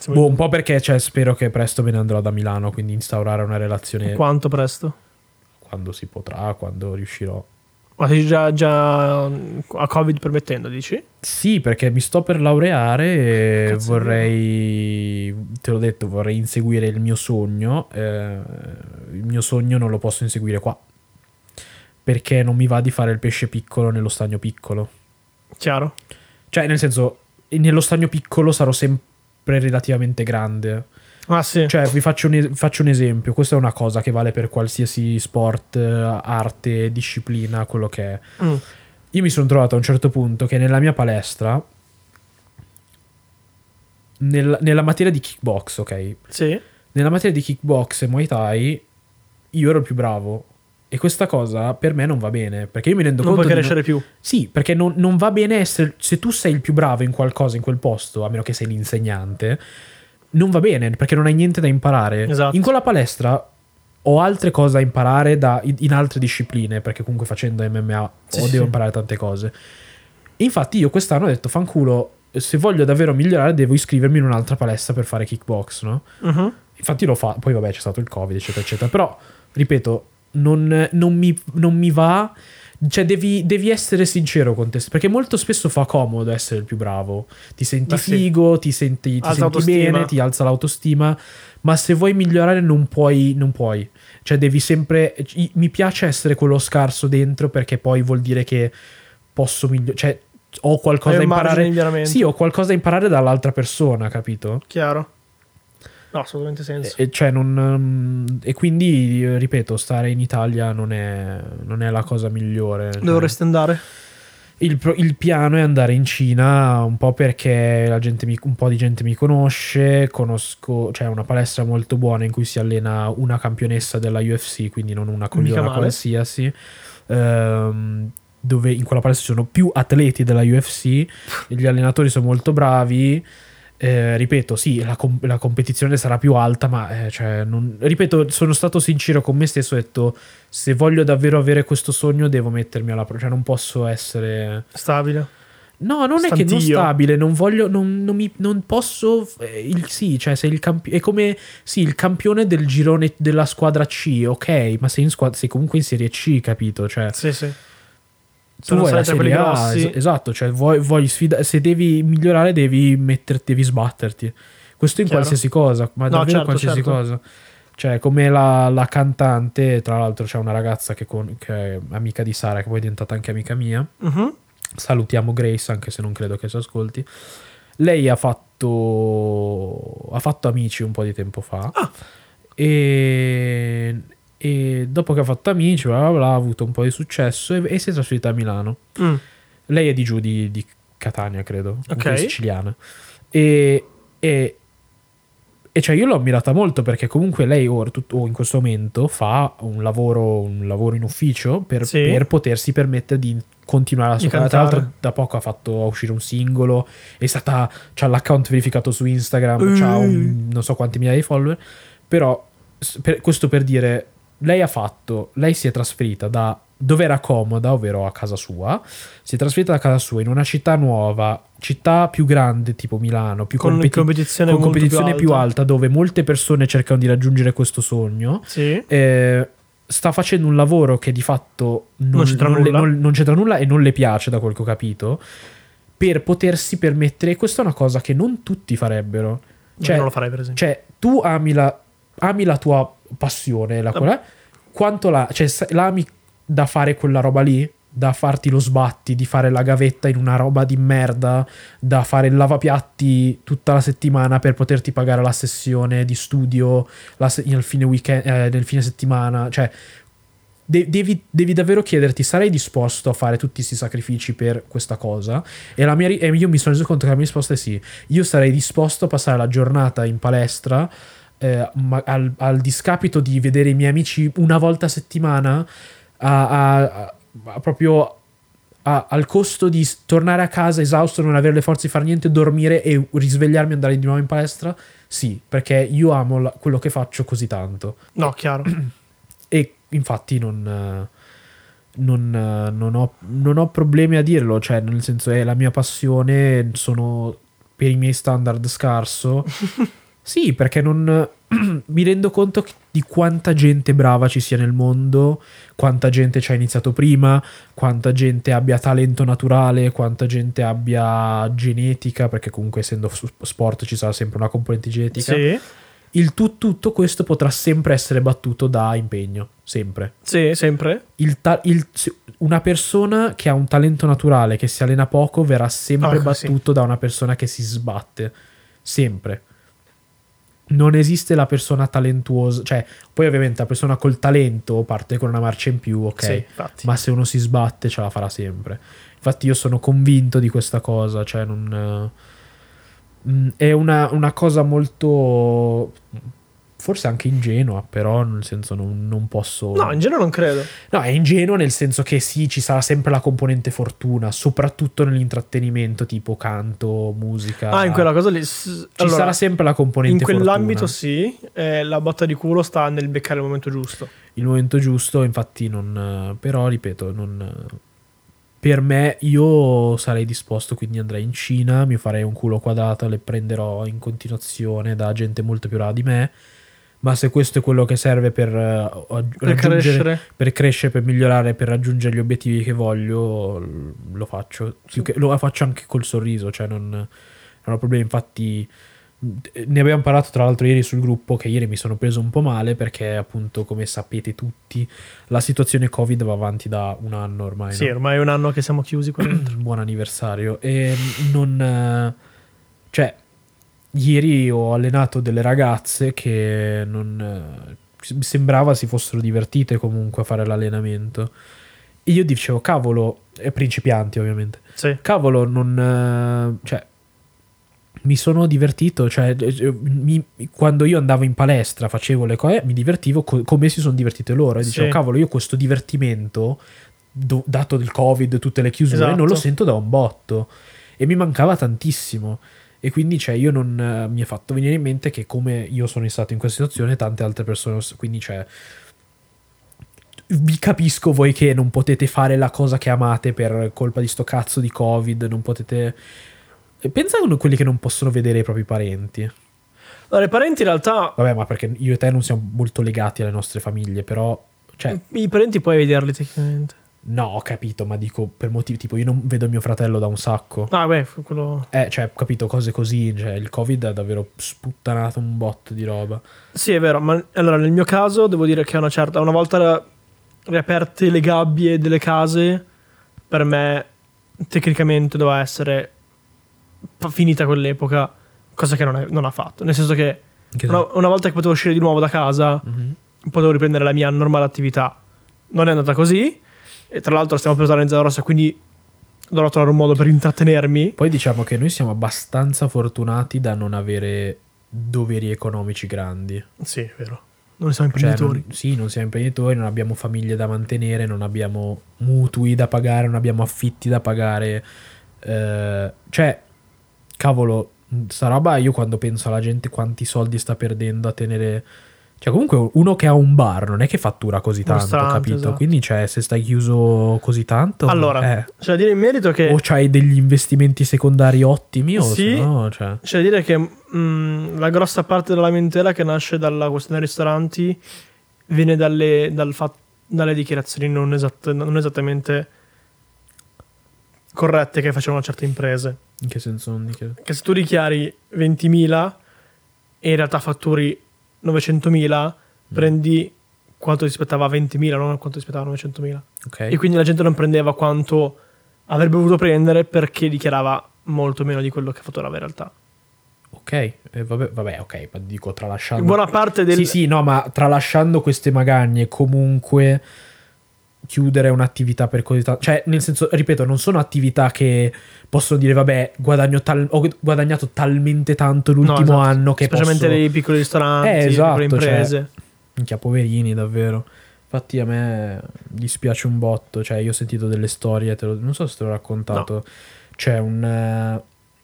Boh, un po' perché cioè, spero che presto me ne andrò da Milano, quindi instaurare una relazione Quanto presto? quando si potrà, quando riuscirò. Ma sei già, già a Covid permettendo, dici? Sì, perché mi sto per laureare e Cazzo, vorrei, te l'ho detto, vorrei inseguire il mio sogno. eh, il mio sogno non lo posso inseguire qua. Perché non mi va di fare il pesce piccolo nello stagno piccolo. Chiaro? Cioè, nel senso, nello stagno piccolo sarò sempre relativamente grande. Ah, sì. Cioè, vi faccio un, faccio un esempio. Questa è una cosa che vale per qualsiasi sport, eh, arte, disciplina, quello che è. Mm. Io mi sono trovato a un certo punto che nella mia palestra nel- nella materia di kickbox, ok? Sì. Nella materia di kickbox e Muay Thai io ero il più bravo. E questa cosa per me non va bene, perché io mi rendo Non conto puoi di crescere più. Sì, perché non, non va bene essere. Se tu sei il più bravo in qualcosa in quel posto, a meno che sei l'insegnante, non va bene perché non hai niente da imparare. Esatto. In quella palestra ho altre cose da imparare da- in altre discipline, perché comunque facendo MMA Sì, devo sì. imparare tante cose. Infatti, io quest'anno ho detto: fanculo, se voglio davvero migliorare, devo iscrivermi in un'altra palestra per fare kickbox, no? Mhm. Infatti lo fa, poi vabbè c'è stato il covid eccetera eccetera, però ripeto, non, non mi, non mi va, cioè devi, devi essere sincero con te, perché molto spesso fa comodo essere il più bravo, ti senti sì. figo, ti senti, ti senti bene, ti alza l'autostima, ma se vuoi migliorare non puoi, non puoi, cioè devi sempre, mi piace essere quello scarso dentro perché poi vuol dire che posso migliorare, cioè ho qualcosa da imparare, sì ho qualcosa da imparare dall'altra persona, capito? Chiaro. No, assolutamente senso. E, cioè non, um, e quindi, ripeto, stare in Italia non è, non è la cosa migliore. cioè. Dovresti andare. il, il piano è andare in Cina un po' perché la gente mi- un po' di gente mi conosce, conosco, c'è una palestra molto buona in cui si allena una campionessa della UFC, quindi non una cogliona qualsiasi. ehm, dove in quella palestra ci sono più atleti della UFC, gli allenatori sono molto bravi. Eh, ripeto, sì, la, com- la competizione sarà più alta, ma eh, cioè, non- ripeto, sono stato sincero con me stesso. Ho detto: se voglio davvero avere questo sogno, devo mettermi alla prova. Cioè, non posso essere. Stabile. No, non è che non Stantio. stabile, non voglio, non, non mi, non posso, eh, il, sì, cioè sei il campione, è come, sì, il campione del girone della squadra C, ok, ma sei, in squadra, sei comunque in Serie C, capito? Cioè, Sì, sì. Tu vuoi la Serie A, es- esatto, cioè vuoi, vuoi sfida- se devi migliorare devi metterti, devi sbatterti. Questo in Chiaro. qualsiasi cosa, ma No, davvero certo, qualsiasi certo. cosa. Cioè, come la, la cantante, tra l'altro c'è una ragazza che, con- che è amica di Sara, che poi è diventata anche amica mia, Mhm. salutiamo Grace anche se non credo che si ascolti lei ha fatto ha fatto amici un po' di tempo fa Ah. e, e dopo che ha fatto amici bla bla bla, ha avuto un po' di successo e, e si è trasferita a Milano Mm. lei è di giù di, di Catania credo comunque Ok. è siciliana e, e e cioè io l'ho ammirata molto perché comunque lei ora, tut- o in questo momento fa un lavoro, un lavoro in ufficio per, Sì. per potersi permettere di continuare la sua carriera. Tra l'altro da poco ha fatto uscire un singolo, è stata, c'ha l'account verificato su Instagram, Mm. non so quanti migliaia di follower, però per- questo per dire, lei ha fatto, lei si è trasferita da dove era comoda, ovvero a casa sua, si è trasferita da casa sua in una città nuova, città più grande tipo Milano, più Con competi- competizione, con competizione più alta. alta dove molte persone cercano di raggiungere questo sogno Sì. eh, sta facendo un lavoro che di fatto non, Non c'entra non le- nulla. non- c'entra nulla e non le piace da quel che ho capito per potersi permettere e questa è una cosa che non tutti farebbero Cioè, cioè, non lo farei, per esempio. cioè tu ami la, ami la tua passione la, quella- quanto la, cioè, sa- la ami da fare quella roba lì da farti lo sbatti, di fare la gavetta in una roba di merda, da fare il lavapiatti tutta la settimana per poterti pagare la sessione di studio la se- nel, fine weekend, eh, nel fine settimana. Cioè, de- devi, devi davvero chiederti: sarei disposto a fare tutti questi sacrifici per questa cosa? E, la mia ri- e io mi sono reso conto che la mia risposta è sì. Io sarei disposto a passare la giornata in palestra. Eh, al, al discapito di vedere i miei amici una volta a settimana a, a- a- proprio a- al costo di tornare a casa esausto, non avere le forze di fare niente, dormire e risvegliarmi e andare di nuovo in palestra? Sì, perché io amo la- quello che faccio così tanto. No, chiaro. E infatti non, non, non ho, non ho problemi a dirlo, cioè nel senso è la mia passione, sono per i miei standard scarso. (laughs) sì, perché non (clears throat) mi rendo conto di quanta gente brava ci sia nel mondo, quanta gente ci ha iniziato prima, quanta gente abbia talento naturale, quanta gente abbia genetica, perché comunque essendo sport ci sarà sempre una componente genetica Sì. il tu- tutto questo potrà sempre essere battuto da impegno, sempre. Sì, sempre. Il ta- il- una persona che ha un talento naturale, che si allena poco, verrà sempre sì. battuto da una persona che si sbatte. Sempre. Non esiste la persona talentuosa, cioè, poi ovviamente la persona col talento parte con una marcia in più, ok. Sì. Ma se uno si sbatte ce la farà sempre. Infatti io sono convinto di questa cosa, cioè non... eh, Mm, è una, una cosa molto forse anche ingenua, però nel senso non, non posso... No, in genere non credo. No, è ingenuo nel senso che sì, ci sarà sempre la componente fortuna, soprattutto nell'intrattenimento tipo canto, musica. Ah, in quella cosa lì. s- Ci allora, sarà sempre la componente In quell'ambito fortuna. sì, eh, la botta di culo sta nel beccare il momento giusto. Il momento giusto, infatti non... Però, ripeto, non... Per me, io sarei disposto, quindi andrei in Cina, mi farei un culo quadrato, le prenderò in continuazione da gente molto più brava di me. Ma se questo è quello che serve per, aggi- Per crescere. per crescere, per migliorare, per raggiungere gli obiettivi che voglio, lo faccio. Più che- lo faccio anche col sorriso, cioè non, non ho problemi. Infatti, ne abbiamo parlato tra l'altro ieri sul gruppo, che ieri mi sono preso un po' male perché, appunto, come sapete tutti, la situazione Covid va avanti da un anno ormai. Sì, no? ormai è un anno che siamo chiusi qua dentro. (clears throat) buon anniversario. E non. eh, Cioè, ieri ho allenato delle ragazze che non. eh, sembrava si fossero divertite comunque a fare l'allenamento. E io dicevo, cavolo, e principianti ovviamente. Sì. Cavolo, non. eh, cioè. Mi sono divertito, cioè, eh, mi- quando io andavo in palestra, facevo le cose, mi divertivo co- come si sono divertite loro. E dicevo, Sì. cavolo, io questo divertimento, do- dato il covid, tutte le chiusure, Esatto. non lo sento da un botto. E mi mancava tantissimo. E quindi, cioè, io non eh, mi è fatto venire in mente che come io sono stato in questa situazione, tante altre persone. Quindi, cioè, vi capisco voi che non potete fare la cosa che amate per colpa di sto cazzo di covid, non potete... E Pensa a quelli che non possono vedere i propri parenti. Allora, i parenti in realtà. Vabbè, ma perché io e te non siamo molto legati alle nostre famiglie, però... Cioè, I parenti puoi vederli tecnicamente. No, ho capito, ma dico per motivi tipo io non vedo mio fratello da un sacco. Ah, beh, quello. Eh, cioè, ho capito, cose così, cioè, il covid ha davvero sputtanato un botto di roba. Sì, è vero, ma allora nel mio caso devo dire che una certa. Una volta riaperte le gabbie delle case, per me tecnicamente doveva essere finita quell'epoca, cosa che non, è- non ha fatto. Nel senso che Che una, una volta che potevo uscire di nuovo da casa, Mhm. potevo riprendere la mia normale attività. Non è andata così, e tra l'altro stiamo per usare in zona rossa, quindi dovrò trovare un modo per intrattenermi. Poi diciamo che noi siamo abbastanza fortunati da non avere doveri economici grandi. Sì, è vero. Non siamo Cioè, imprenditori. non- sì, non siamo imprenditori, non abbiamo famiglie da mantenere, non abbiamo mutui da pagare, non abbiamo affitti da pagare. Eh, cioè, cavolo, sta roba io quando penso alla gente quanti soldi sta perdendo a tenere... Cioè, comunque uno che ha un bar non è che fattura così tanto, ristorante, capito? esatto. Quindi, cioè, se stai chiuso così tanto... Allora, eh, c'è da dire in merito che. o c'hai degli investimenti secondari ottimi o Sì. no, cioè... C'è da dire che mh, la grossa parte della lamentela che nasce dalla questione dei ristoranti viene dalle, dal fat- dalle dichiarazioni non, esatte- non esattamente corrette che facevano certe imprese. In che senso non dichiaro? Che se tu dichiari 20.000 e in realtà fatturi 900.000, prendi quanto ti aspettava 20.000, non quanto ti aspettava 900.000. Ok. E quindi la gente non prendeva quanto avrebbe voluto prendere perché dichiarava molto meno di quello che fatturava in realtà. Ok, eh, vabbè, vabbè, ok, ma dico tralasciando... Buona parte del... Sì, sì, no, ma tralasciando queste magagne, comunque chiudere un'attività per così tanto. Cioè, nel senso, ripeto, non sono attività che possono dire, vabbè, guadagno tal- ho guadagnato talmente tanto No, l'ultimo esatto. anno che Specialmente posso... nei piccoli ristoranti, Eh, le esatto, piccole imprese. Minchia, poverini, davvero. Infatti a me dispiace un botto. Cioè, io ho sentito delle storie, te lo- non so se te l'ho raccontato. C'è un, eh,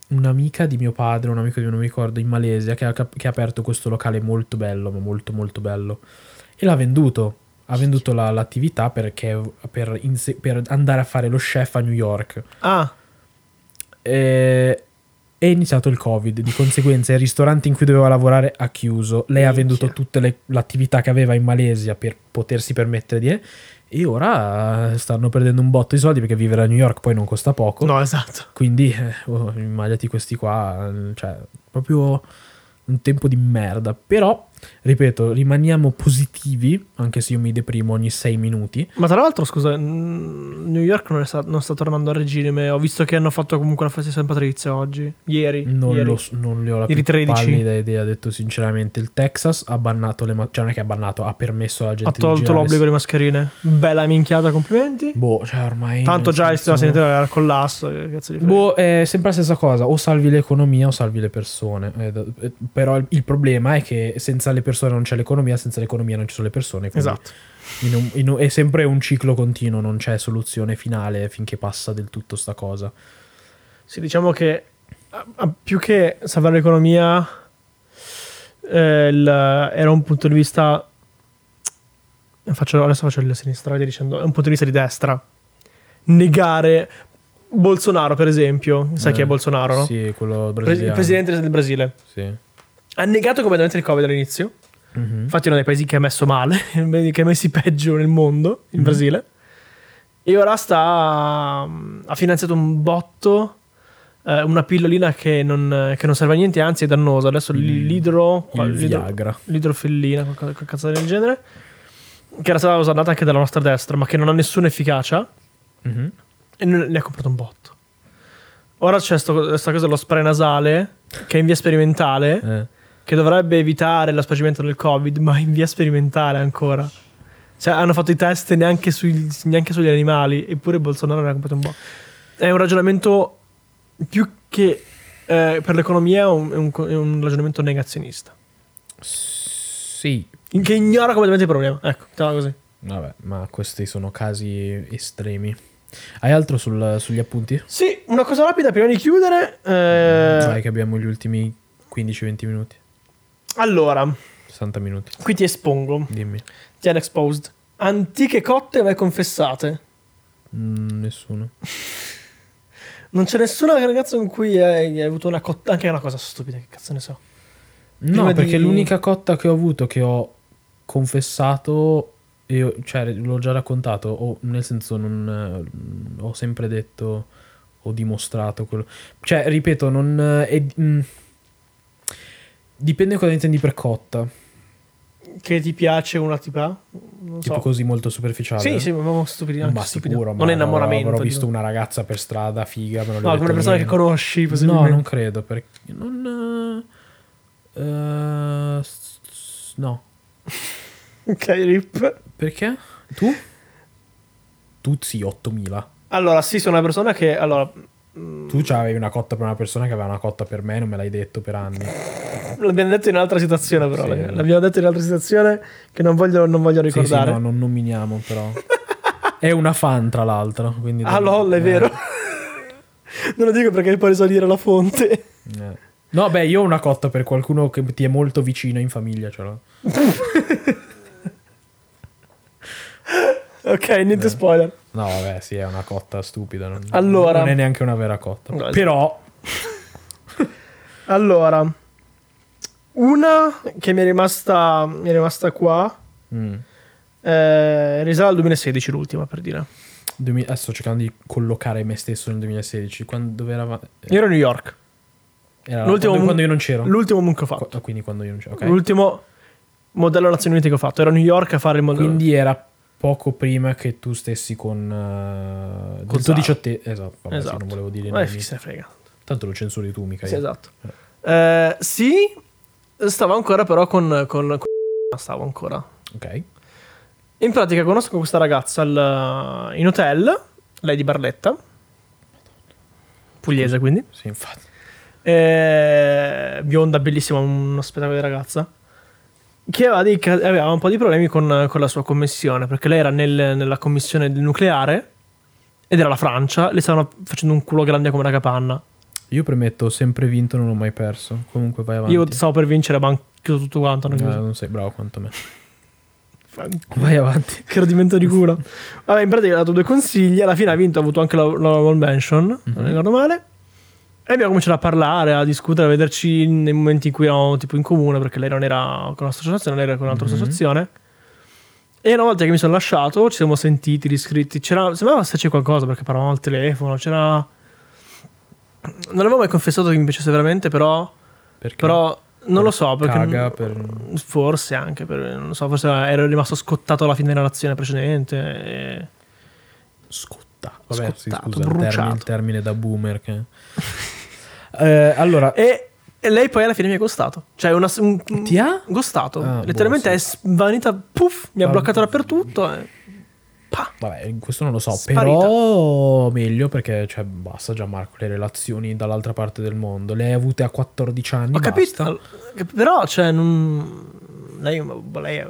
un'amica di mio padre, un amico di non mi ricordo, in Malesia, che ha, che ha aperto questo locale molto bello, ma molto molto bello. E l'ha venduto. Ha venduto la- l'attività perché per, inse- per andare a fare lo chef a New York. Ah, E è iniziato il covid, di conseguenza il ristorante in cui doveva lavorare ha chiuso. Lei ha Minchia. venduto tutte le l'attività che aveva in Malesia per potersi permettere di... E ora eh, stanno perdendo un botto di soldi perché vivere a New York poi non costa poco. no, esatto. Quindi, eh, oh, immaginati questi qua, eh, cioè, proprio un tempo di merda. Però Ripeto, rimaniamo positivi, anche se io mi deprimo ogni sei minuti. Ma tra l'altro, scusa, New York non, sta, non sta tornando a regime. Ho visto che hanno fatto comunque la festa di San Patrizio oggi. Ieri. Non, ieri. lo non ne ho la più Ieri 13. pallida idea, detto sinceramente. Il Texas ha bannato le ma- cioè non è che ha bannato, ha permesso alla gente Ha tolto l'obbligo di mascherine. Bella minchiata, complimenti. Boh, cioè ormai... Tanto già il sistema senso- sanitario era al collasso. Cazzo di frega. Boh, è sempre la stessa cosa, o salvi l'economia o salvi le persone. Eh, eh, però il, il problema è che senza le persone non c'è l'economia, senza l'economia non ci sono le persone. Esatto. in un- in un- è sempre un ciclo continuo, non c'è soluzione finale finché passa del tutto sta cosa. Sì, diciamo che a- a- più che salvare l'economia, eh, il- era un punto di vista. Faccio, adesso faccio il sinistra, dicendo, è un punto di vista di destra. Negare Bolsonaro, per esempio. Sai Eh, chi è Bolsonaro, no? Sì, quello brasiliano. il presidente del Brasile. Sì. Ha negato completamente il Covid all'inizio. Mhm. Infatti, è uno dei paesi che ha messo male, (laughs) che ha messi peggio nel mondo, il Mhm. Brasile. E ora sta. Ha finanziato un botto. eh, una pillolina che non, che non serve a niente, anzi è dannosa. Adesso l'idro. Il l'idro- l'idrofillina, qualcosa, qualcosa del genere. Che era stata usata anche dalla nostra destra, ma che non ha nessuna efficacia. Mhm. E ne ha comprato un botto. Ora c'è questa cosa dello spray nasale, che è in via sperimentale, Eh. Che dovrebbe evitare lo spargimento del Covid, ma in via sperimentale ancora. Cioè, hanno fatto i test neanche, sui- neanche sugli animali, eppure Bolsonaro ne ha comprato un botto. È un ragionamento più che eh, per l'economia, è un, è un ragionamento negazionista. Sì, Che ignora completamente il problema. Ecco, mettiamola così. vabbè, ma questi sono casi estremi. Hai altro sul- sugli appunti? Sì, una cosa rapida prima di chiudere. eh, Vai che abbiamo gli ultimi 15-20 minuti. Allora, 60 minuti. qui ti espongo. Dimmi. Ti hanno exposed. Antiche cotte mai confessate. Mm, nessuno. (laughs) Non c'è nessuna ragazza con cui hai, hai avuto una cotta. Anche una cosa stupida, che cazzo ne so. No, Prima perché di- l'unica cotta che ho avuto che ho confessato, io, cioè l'ho già raccontato, o nel senso non eh, ho sempre detto, ho dimostrato quello. Cioè, ripeto, non eh, è, mm, dipende cosa intendi per cotta, Che ti piace una tipa? Non tipo so. così molto superficiale. Sì, sì, ma stupidi. Ma Anche stupidi. sicuro, non ma è innamoramento. Avrò dico. visto una ragazza per strada, figa, lo No, come le persone che conosci. No, non credo, perché non... eh, eh, s- no. (laughs) Ok, rip. Perché? Tu? Tu sì, 8000. Allora, sì, sono una persona che. Allora. Mm, Tu avevi una cotta per una persona che aveva una cotta per me, non me l'hai detto per anni. (laughs) L'abbiamo detto in un'altra situazione, però. Sì. L'abbiamo detto in un'altra situazione che non voglio, non voglio Sì, sì, ricordare. no, non nominiamo però. È una fan, tra l'altro. Quindi ah, lol, è eh, vero. (laughs) non lo dico perché poi risalire la fonte. eh. No, beh, io ho una cotta per qualcuno che ti è molto vicino in famiglia, ce l'ho. (laughs) ok, niente Eh. spoiler. No, vabbè, sì, è una cotta stupida. Non, Allora. non è neanche una vera cotta. No, Però, (laughs) Allora, una che mi è rimasta, mi è rimasta qua. mm, Eh, risale al 2016 l'ultima per dire. 2000 adesso sto cercando di collocare me stesso nel 2016. Quando, dove era? Io ero a New York. Era L'ultimo quando, quando io non c'ero. L'ultimo moon che ho fatto. Qu- quindi quando io non c'ero. ok. L'ultimo modello Nazioni Unite che ho fatto. Ero a New York a fare il modello. Quindi era poco prima che tu stessi con. Uh, Con con tuo Zara. 18 Esatto, vabbè, sì, Esatto. non volevo dire Eh, chi se ne frega. Tanto lo censuri tu, mica Sì, esatto. Eh, sì, stavo ancora però con, con, con- Stavo ancora. Ok. In pratica conosco questa ragazza al- in hotel, lei di Barletta. Pugliese quindi. Sì, infatti. Eh, bionda, bellissima, uno spettacolo di ragazza. Che aveva, dei ca- aveva un po' di problemi con, con la sua commissione, perché lei era nel- nella commissione del nucleare ed era la Francia, le stavano facendo un culo grande come una capanna. Io premetto, ho sempre vinto, non ho mai perso. Comunque vai avanti. Io stavo per vincere, ma hanno chiuso tutto quanto. hanno Eh, non sei bravo quanto me. Vai avanti. (laughs) Che rodimento di culo. Vabbè, in pratica ha dato due consigli. Alla fine ha vinto, ha avuto anche la, la Wall Mansion. Non Mhm. ricordo male. E abbiamo cominciato a parlare, a discutere, a vederci nei momenti in cui eravamo tipo in comune, perché lei non era con l'associazione, lei era con un'altra Mhm. associazione. E una volta che mi sono lasciato, ci siamo sentiti, riscritti. C'era, sembrava esserci qualcosa perché parlavamo al telefono. C'era. Non avevo mai confessato che mi piacesse veramente, però. Perché? Però Non lo so, perché Caga per... forse anche per, non lo so, forse ero rimasto scottato alla fine della nazione precedente. e- Scotta. Vabbè, sì, Scottato, scusa, il termine, bruciato. il termine da boomer. Che... (laughs) Eh, allora, E, e lei poi alla fine mi ha gostato. Cioè, una, un, ti ha? gostato. Ah, Letteralmente boh, è svanita, puff, mi ha Ah, bloccato boh. dappertutto. E... Pa. Vabbè, questo non lo so, Sparita. però meglio perché cioè, basta già Marco le relazioni dall'altra parte del mondo. Le hai avute a 14 anni. Ho capito. All- Però, cioè, non... Lei, lei, eh,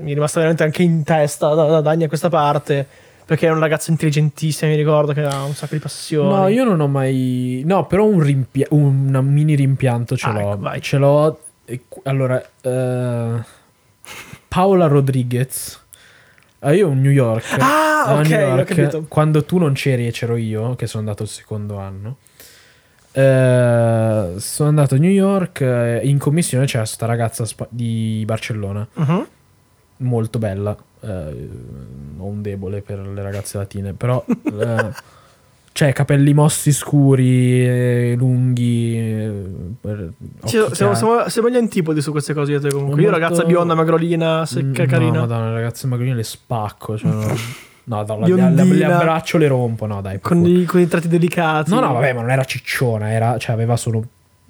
mi è rimasta veramente anche in testa da, da, da anni a questa parte. Perché era una ragazza intelligentissima, mi ricordo, che aveva un sacco di passioni. No, io non ho mai. No, però un, rimpia- un mini rimpianto ce Ah, l'ho. ecco, ce l'ho. Allora, eh, Paola Rodriguez. Eh, io a New York. Ah, a ok, New ho York, capito. Quando tu non c'eri e c'ero io, che sono andato il secondo anno. eh, sono andato a New York. eh, in commissione c'era questa ragazza di Barcellona Mhm. molto bella. Eh, ho un debole per le ragazze latine, però. eh, cioè, capelli mossi scuri, eh, lunghi. eh, siamo, siamo, siamo gli antipodi su queste cose io te comunque. Io Molto- ragazza bionda, magrolina, secca, Mm, carina. No, madonna, le ragazze magrine le spacco. Cioè, no, (laughs) no, no, le, le- le abbraccio, le rompo. No, dai. con, i, con i tratti delicati. No, no, vabbè, ma non era cicciona, era, cioè, aveva solo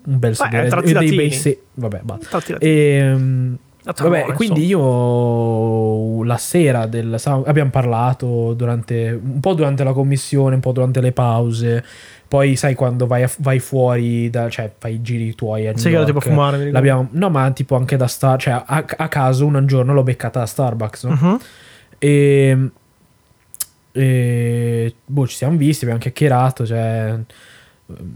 un bel Beh, sedere tratti dei bei latini. se- Vabbè, basta. Tratti latini. E, vabbè, Tramone, quindi io la sera del abbiamo parlato durante un po' durante la commissione, un po' durante le pause. Poi sai quando vai, vai fuori, da, cioè fai i giri tuoi Sai che tipo fumare, no, ma tipo anche da Star, cioè a, a caso un giorno l'ho beccata a Starbucks, no? Mhm. E, e boh, ci siamo visti, abbiamo chiacchierato, cioè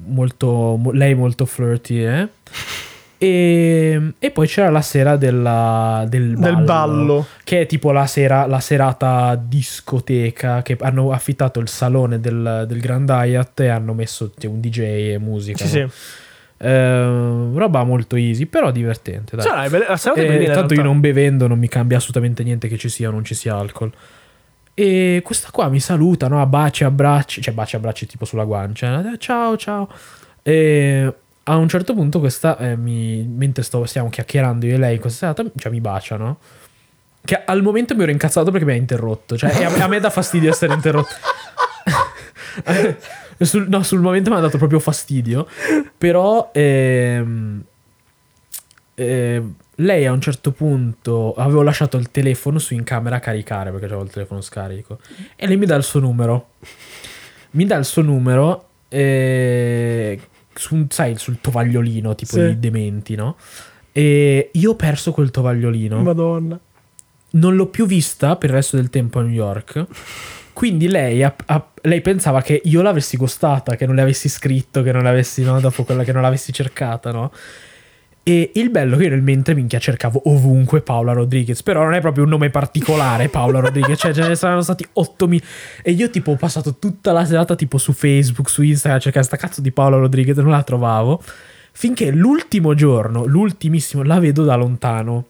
molto, mo- lei molto flirty, eh? (laughs) E, e poi c'era la sera della- del, ballo, Del ballo. che è tipo la, sera, la serata discoteca che hanno affittato il salone del, del Grand Hyatt e hanno messo cioè, un DJ e musica. Sì, no? sì. Eh, roba molto easy, però divertente. Dai. Cioè, dai, belle- la serata è Eh, tanto io non bevendo non mi cambia assolutamente niente che ci sia o non ci sia alcol. E questa qua mi saluta, no? A baci, abbracci, cioè baci, abbracci tipo sulla guancia. Eh, Ciao, ciao. E a un certo punto questa, eh, mi- mentre sto, stiamo chiacchierando io e lei questa serata, cioè mi bacia, no? Che al momento mi ero incazzato perché mi ha interrotto. Cioè, e a, a me dà fastidio essere interrotto. (laughs) sul, no, sul momento mi ha dato proprio fastidio. Però ehm, eh, lei a un certo punto avevo lasciato il telefono su in camera a caricare perché avevo il telefono scarico. E lei mi dà il suo numero. Mi dà il suo numero. eh, su, sai, sul tovagliolino tipo Sì. i dementi, no? E io ho perso quel tovagliolino Madonna. non l'ho più vista per il resto del tempo a New York. Quindi lei, ha- ha- lei pensava che io l'avessi gostata, che non le avessi scritto, che non l'avessi, no, dopo quella che non l'avessi cercata, no? E il bello è che io nel mentre minchia cercavo ovunque Paola Rodriguez, però non è proprio un nome particolare (laughs) Paola Rodriguez, cioè ce ne saranno stati 8000 e io tipo ho passato tutta la serata tipo su Facebook, su Instagram a cercare sta cazzo di Paola Rodriguez non la trovavo, finché l'ultimo giorno, l'ultimissimo, la vedo da lontano.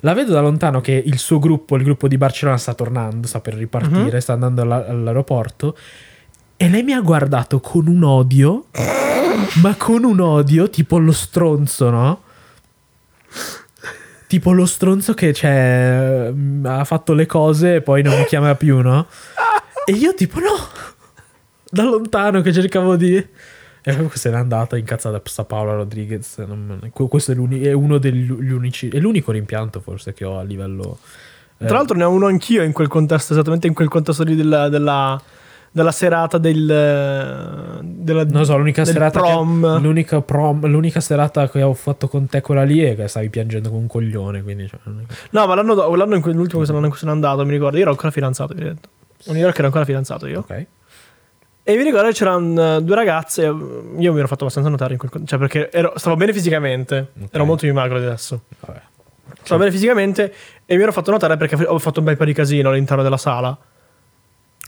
La vedo da lontano che il suo gruppo, il gruppo di Barcellona, sta tornando, sta per ripartire, sta andando alla- all'aeroporto. E lei mi ha guardato con un odio, ma con un odio tipo lo stronzo, no? Tipo lo stronzo che cioè, mm, ha fatto le cose e poi non mi chiama più, no? E io tipo no, da lontano che cercavo di... E poi se n'è andata incazzata sta Paola Rodriguez. non- questo è, è uno degli gli unici... È l'unico rimpianto forse che ho a livello... eh, Tra l'altro ne ho uno anch'io in quel contesto, esattamente in quel contesto lì della, della, della serata del... Della, Non so, l'unica serata che- prom. l'unica, prom- l'unica serata che ho fatto con te quella lì è che stavi piangendo come un coglione, quindi cioè, non che- No, ma l'anno, l'anno in cui, l'ultimo che sono, anno in cui sono andato, mi ricordo, io ero ancora fidanzato, vi ho detto. A New York ero ancora fidanzato io. Ok. E mi ricordo che c'erano eh, due ragazze, io mi ero fatto abbastanza notare in quel con- cioè perché ero- stavo bene fisicamente, Ok. ero molto più magro di adesso. Vabbè. Stavo bene fisicamente e mi ero fatto notare perché ho fatto un bel po' di casino all'interno della sala.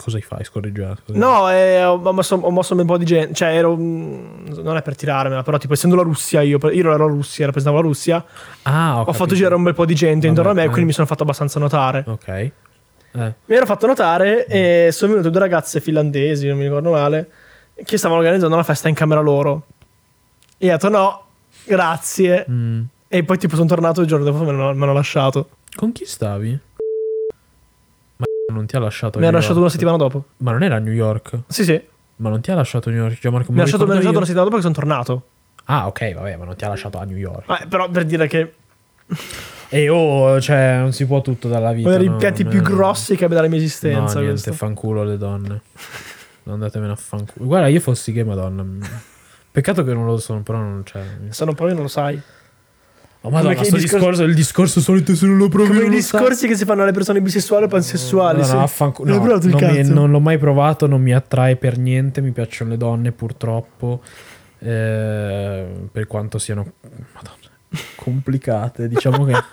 Cosa fai? Scorreggiato? No, e ho, mosso, ho mosso un bel po' di gente. Cioè, ero. mm, Non è per tirarmela, però, tipo, essendo la Russia, io, io ero la Russia, rappresentavo la Russia. Ah, ho, Ho fatto girare un bel po' di gente intorno a me, Vabbè, quindi eh. mi sono fatto abbastanza notare. Ok. Eh. Mi ero fatto notare e sono venute due ragazze finlandesi, non mi ricordo male, che stavano organizzando una festa in camera loro. E ho detto no. grazie. Mm. E poi tipo sono tornato il giorno dopo me l'hanno, me l'hanno lasciato. Con chi stavi? Non ti ha lasciato Mi ha lasciato una settimana dopo. Ma non era a New York? Sì, sì. Ma non ti ha lasciato a New York? Gianmarco, me Mi ha lasciato, lasciato una settimana dopo che sono tornato. Ah, ok, vabbè, ma non ti ha lasciato a New York. Ah, però per dire che E oh, cioè, non si può tutto dalla vita. uno dei no, pianti non più è- grossi che abbia dalla mia No, esistenza. niente, questo. fanculo le donne. Andatevene a fanculo. Guarda, io fossi gay, madonna. (laughs) Peccato che non lo sono, però non c'è. Se non provi non lo sai. Oh, madonna, che i sto discorsi- discorso, il discorso solito se non lo provi Come i non sai. discorsi che si fanno alle persone bisessuali o pansessuali. No, sì. no. L'hai No, il non, mi- non l'ho mai provato, non mi attrae per niente. Mi piacciono le donne, purtroppo. eh, per quanto siano Madonna, complicate, diciamo che (laughs)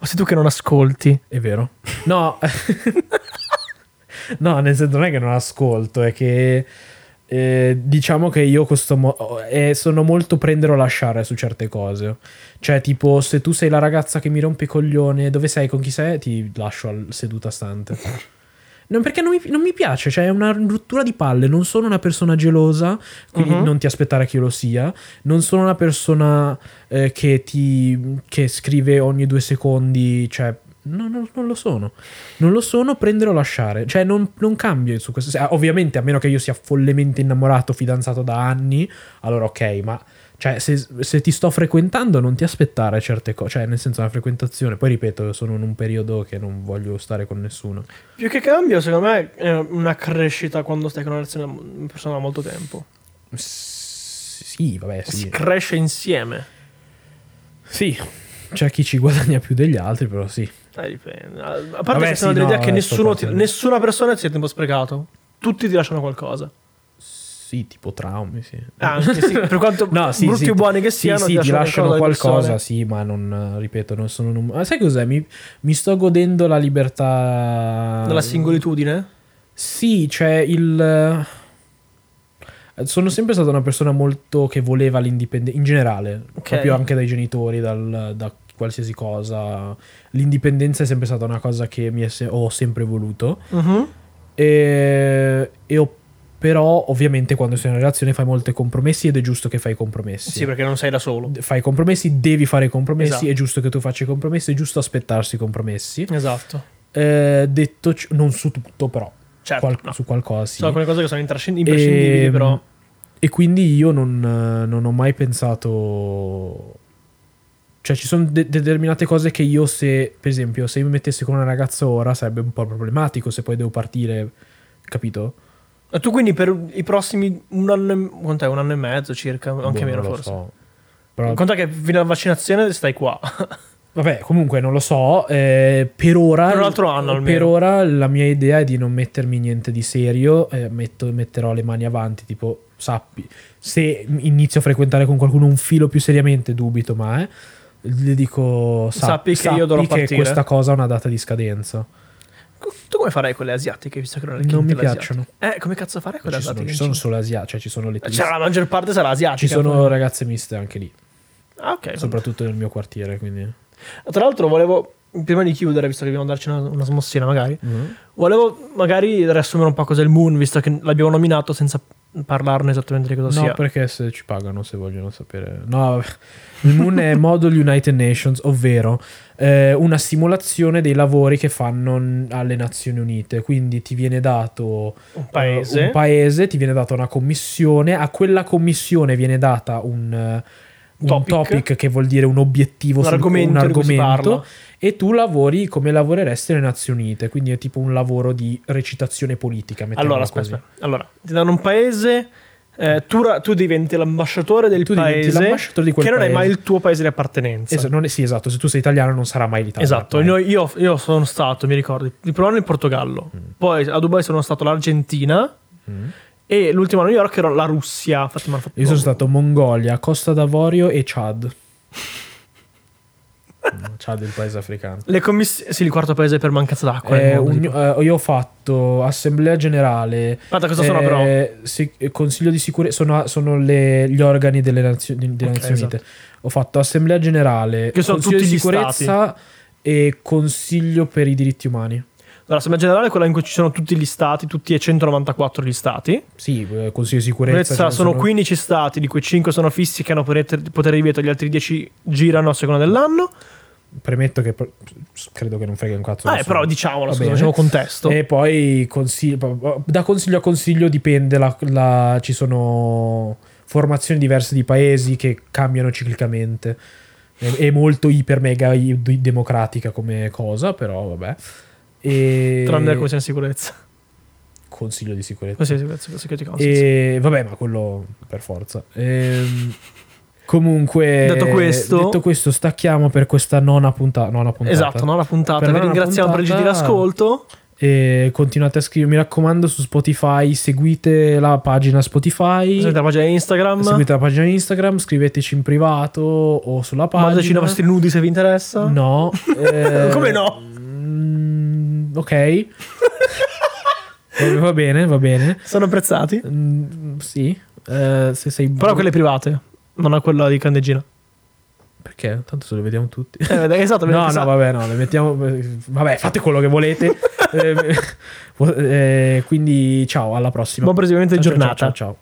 O sei tu che non ascolti. è vero. No, (laughs) no, nel senso, non è che non ascolto, è che eh, diciamo che io questo mo- eh, sono molto prendere o lasciare su certe cose. Cioè, tipo, se tu sei la ragazza che mi rompe i coglioni, dove sei, con chi sei, ti lascio al- seduta stante. (laughs) Non, perché non mi, non mi piace, cioè è una rottura di palle. Non sono una persona gelosa, quindi Mhm. non ti aspettare che io lo sia. Non sono una persona eh, che ti che scrive ogni due secondi, cioè. No, no, non lo sono. Non lo sono, prendere o lasciare. Cioè, non, non cambio su questo. se- Ovviamente, a meno che io sia follemente innamorato, fidanzato da anni, allora ok, ma cioè, se, se ti sto frequentando, non ti aspettare certe cose. Cioè, nel senso, la frequentazione. Poi ripeto, sono in un periodo che non voglio stare con nessuno. Più che cambio, secondo me è una crescita quando stai con una relazione persona da molto tempo. Sì, vabbè, Si sì. cresce insieme. Sì, c'è chi ci guadagna più degli altri, però sì. Eh, dipende. A parte Vabbè, che sì, sono no, dell'idea che vabbè, sto nessuno ti- nessuna persona ti ha tempo sprecato. Tutti ti lasciano qualcosa. Sì, tipo traumi, sì. Ah, anche sì, per quanto (laughs) No, sì, brutti sì, o buoni che Sì, siano, sì, ti lasciano le qualcosa, sì, ma non, ripeto, non sono... num- Ma sai cos'è? Mi, mi sto godendo la libertà... Dalla singolitudine? Sì, cioè il... eh, Sono sempre stata una persona molto che voleva l'indipendenza, in generale, Ok. proprio anche dai genitori, dal- da qualsiasi cosa. L'indipendenza è sempre stata una cosa che mi è se- ho sempre voluto. Mhm. E, e ho- però, ovviamente, quando sei in una relazione fai molti compromessi ed è giusto che fai compromessi. Sì, perché non sei da solo. Fai compromessi, devi fare compromessi, Esatto. è giusto che tu faccia i compromessi, è giusto aspettarsi i compromessi. Esatto. Eh, detto ciò, non su tutto, però, Certo. qual- no. su qualcosa sì. Sono alcune cose che sono imprescindibili, Ehm, però. E quindi io non, non ho mai pensato. Cioè, ci sono de- determinate cose che io, se, per esempio, se mi mettessi con una ragazza ora sarebbe un po' problematico se poi devo partire, capito? E tu quindi per i prossimi un anno e, quant'è? Un anno e mezzo circa, anche Boh, meno non lo forse. so. Però, Conta che fino alla vaccinazione stai qua. (laughs) vabbè, comunque non lo so. eh, per ora. Per un altro anno almeno. Per ora la mia idea è di non mettermi niente di serio. eh, metto- metterò le mani avanti. Tipo, sappi, se inizio a frequentare con qualcuno un filo più seriamente, dubito, ma eh, le dico: Sappi sap- che io dovrò sappi che partire." questa cosa ha una data di scadenza. tu come farai con le asiatiche, visto che non, Non mi piacciono. Eh, come cazzo farai con le sono, asiatiche? ci sono solo asiatiche, cioè ci sono le Cioè, twist. la maggior parte sarà asiatica. Ci sono poi. ragazze miste anche lì, Ah, ok. soprattutto nel mio quartiere. Quindi. Tra l'altro volevo, prima di chiudere, visto che dobbiamo darci una, una smossina magari, Mhm. volevo magari riassumere un po' cos'è il Moon, visto che l'abbiamo nominato senza parlarne esattamente di cosa No, sia. perché se ci pagano se vogliono sapere. No, il Moon è (laughs) Model United Nations, ovvero eh, una simulazione dei lavori che fanno alle Nazioni Unite. Quindi ti viene dato Un paese. eh, un paese, ti viene data una commissione, a quella commissione viene data un, eh, un Topic. topic. che vuol dire un obiettivo, Un argomento un di argomento e tu lavori come lavoreresti alle Nazioni Unite. Quindi è tipo un lavoro di recitazione politica. Allora, aspetta. Allora, ti danno un paese, eh, tu, tu diventi l'ambasciatore del Tu paese, l'ambasciatore di che non è paese. mai il tuo paese di appartenenza. Esa- non è- sì, esatto. Se tu sei italiano, non sarà mai l'Italia. Esatto. Noi- io, io sono stato, mi ricordo, il primo anno in Portogallo, Mm. poi a Dubai sono stato l'Argentina Mm. E l'ultimo a New York ero la Russia. Infatti, Io sono stato Mongolia, Costa d'Avorio e Chad. (laughs) Mm, Chad è il paese africano. Le commissioni, sì, il quarto paese per mancanza d'acqua. Eh, mondo, un- eh, io ho fatto assemblea generale. Aspetta, cosa sono però? eh, sì, eh, consiglio di sicurezza. Sono, sono le- gli organi delle, Nazio- delle Ok, Nazioni Unite. Ho fatto assemblea generale, Che sono consiglio tutti di sicurezza e consiglio per i diritti umani. L'Assemblea generale è quella in cui ci sono tutti gli stati, tutti e 194 gli stati. Sì, eh, Consiglio di sicurezza. ne sono 15 stati, di cui 5 sono fissi che hanno potere, di veto, gli altri 10 girano a seconda dell'anno. Premetto che credo che non frega un cazzo. Eh, però diciamolo, scusa, facciamo contesto. E poi consiglio, da consiglio a consiglio dipende, la- la- ci sono formazioni diverse di paesi che cambiano ciclicamente. È, è molto iper mega democratica come cosa, però vabbè. E... Tranne il Consiglio di sicurezza. Consiglio di sicurezza. Consiglio di sicurezza. E vabbè, ma quello per forza. Ehm, comunque, Detto questo- detto questo, stacchiamo per questa nona, punta- nona puntata. Esatto, no, la puntata. Per Vi la nona ringraziamo per il puntata- gentile ascolto. E continuate a scrivere, mi raccomando, su Spotify. Seguite la pagina Spotify. Seguite la pagina Instagram. Seguite la pagina Instagram, scriveteci in privato o sulla pagina. Mandateci i nostri nudi se vi interessa. No. (laughs) eh, Come no? Mm, ok. Va- bene, va bene. Sono apprezzati. Mm, sì. Eh, se sei Però quelle private, non a quella di Candegina. Perché? Tanto se lo vediamo tutti. Eh, esatto, No, no, vabbè, no, le mettiamo. Vabbè, fate quello che volete. (laughs) Eh, eh, quindi, ciao, alla prossima. Buon proseguimento di Ciao, ciao, giornata. ciao, ciao.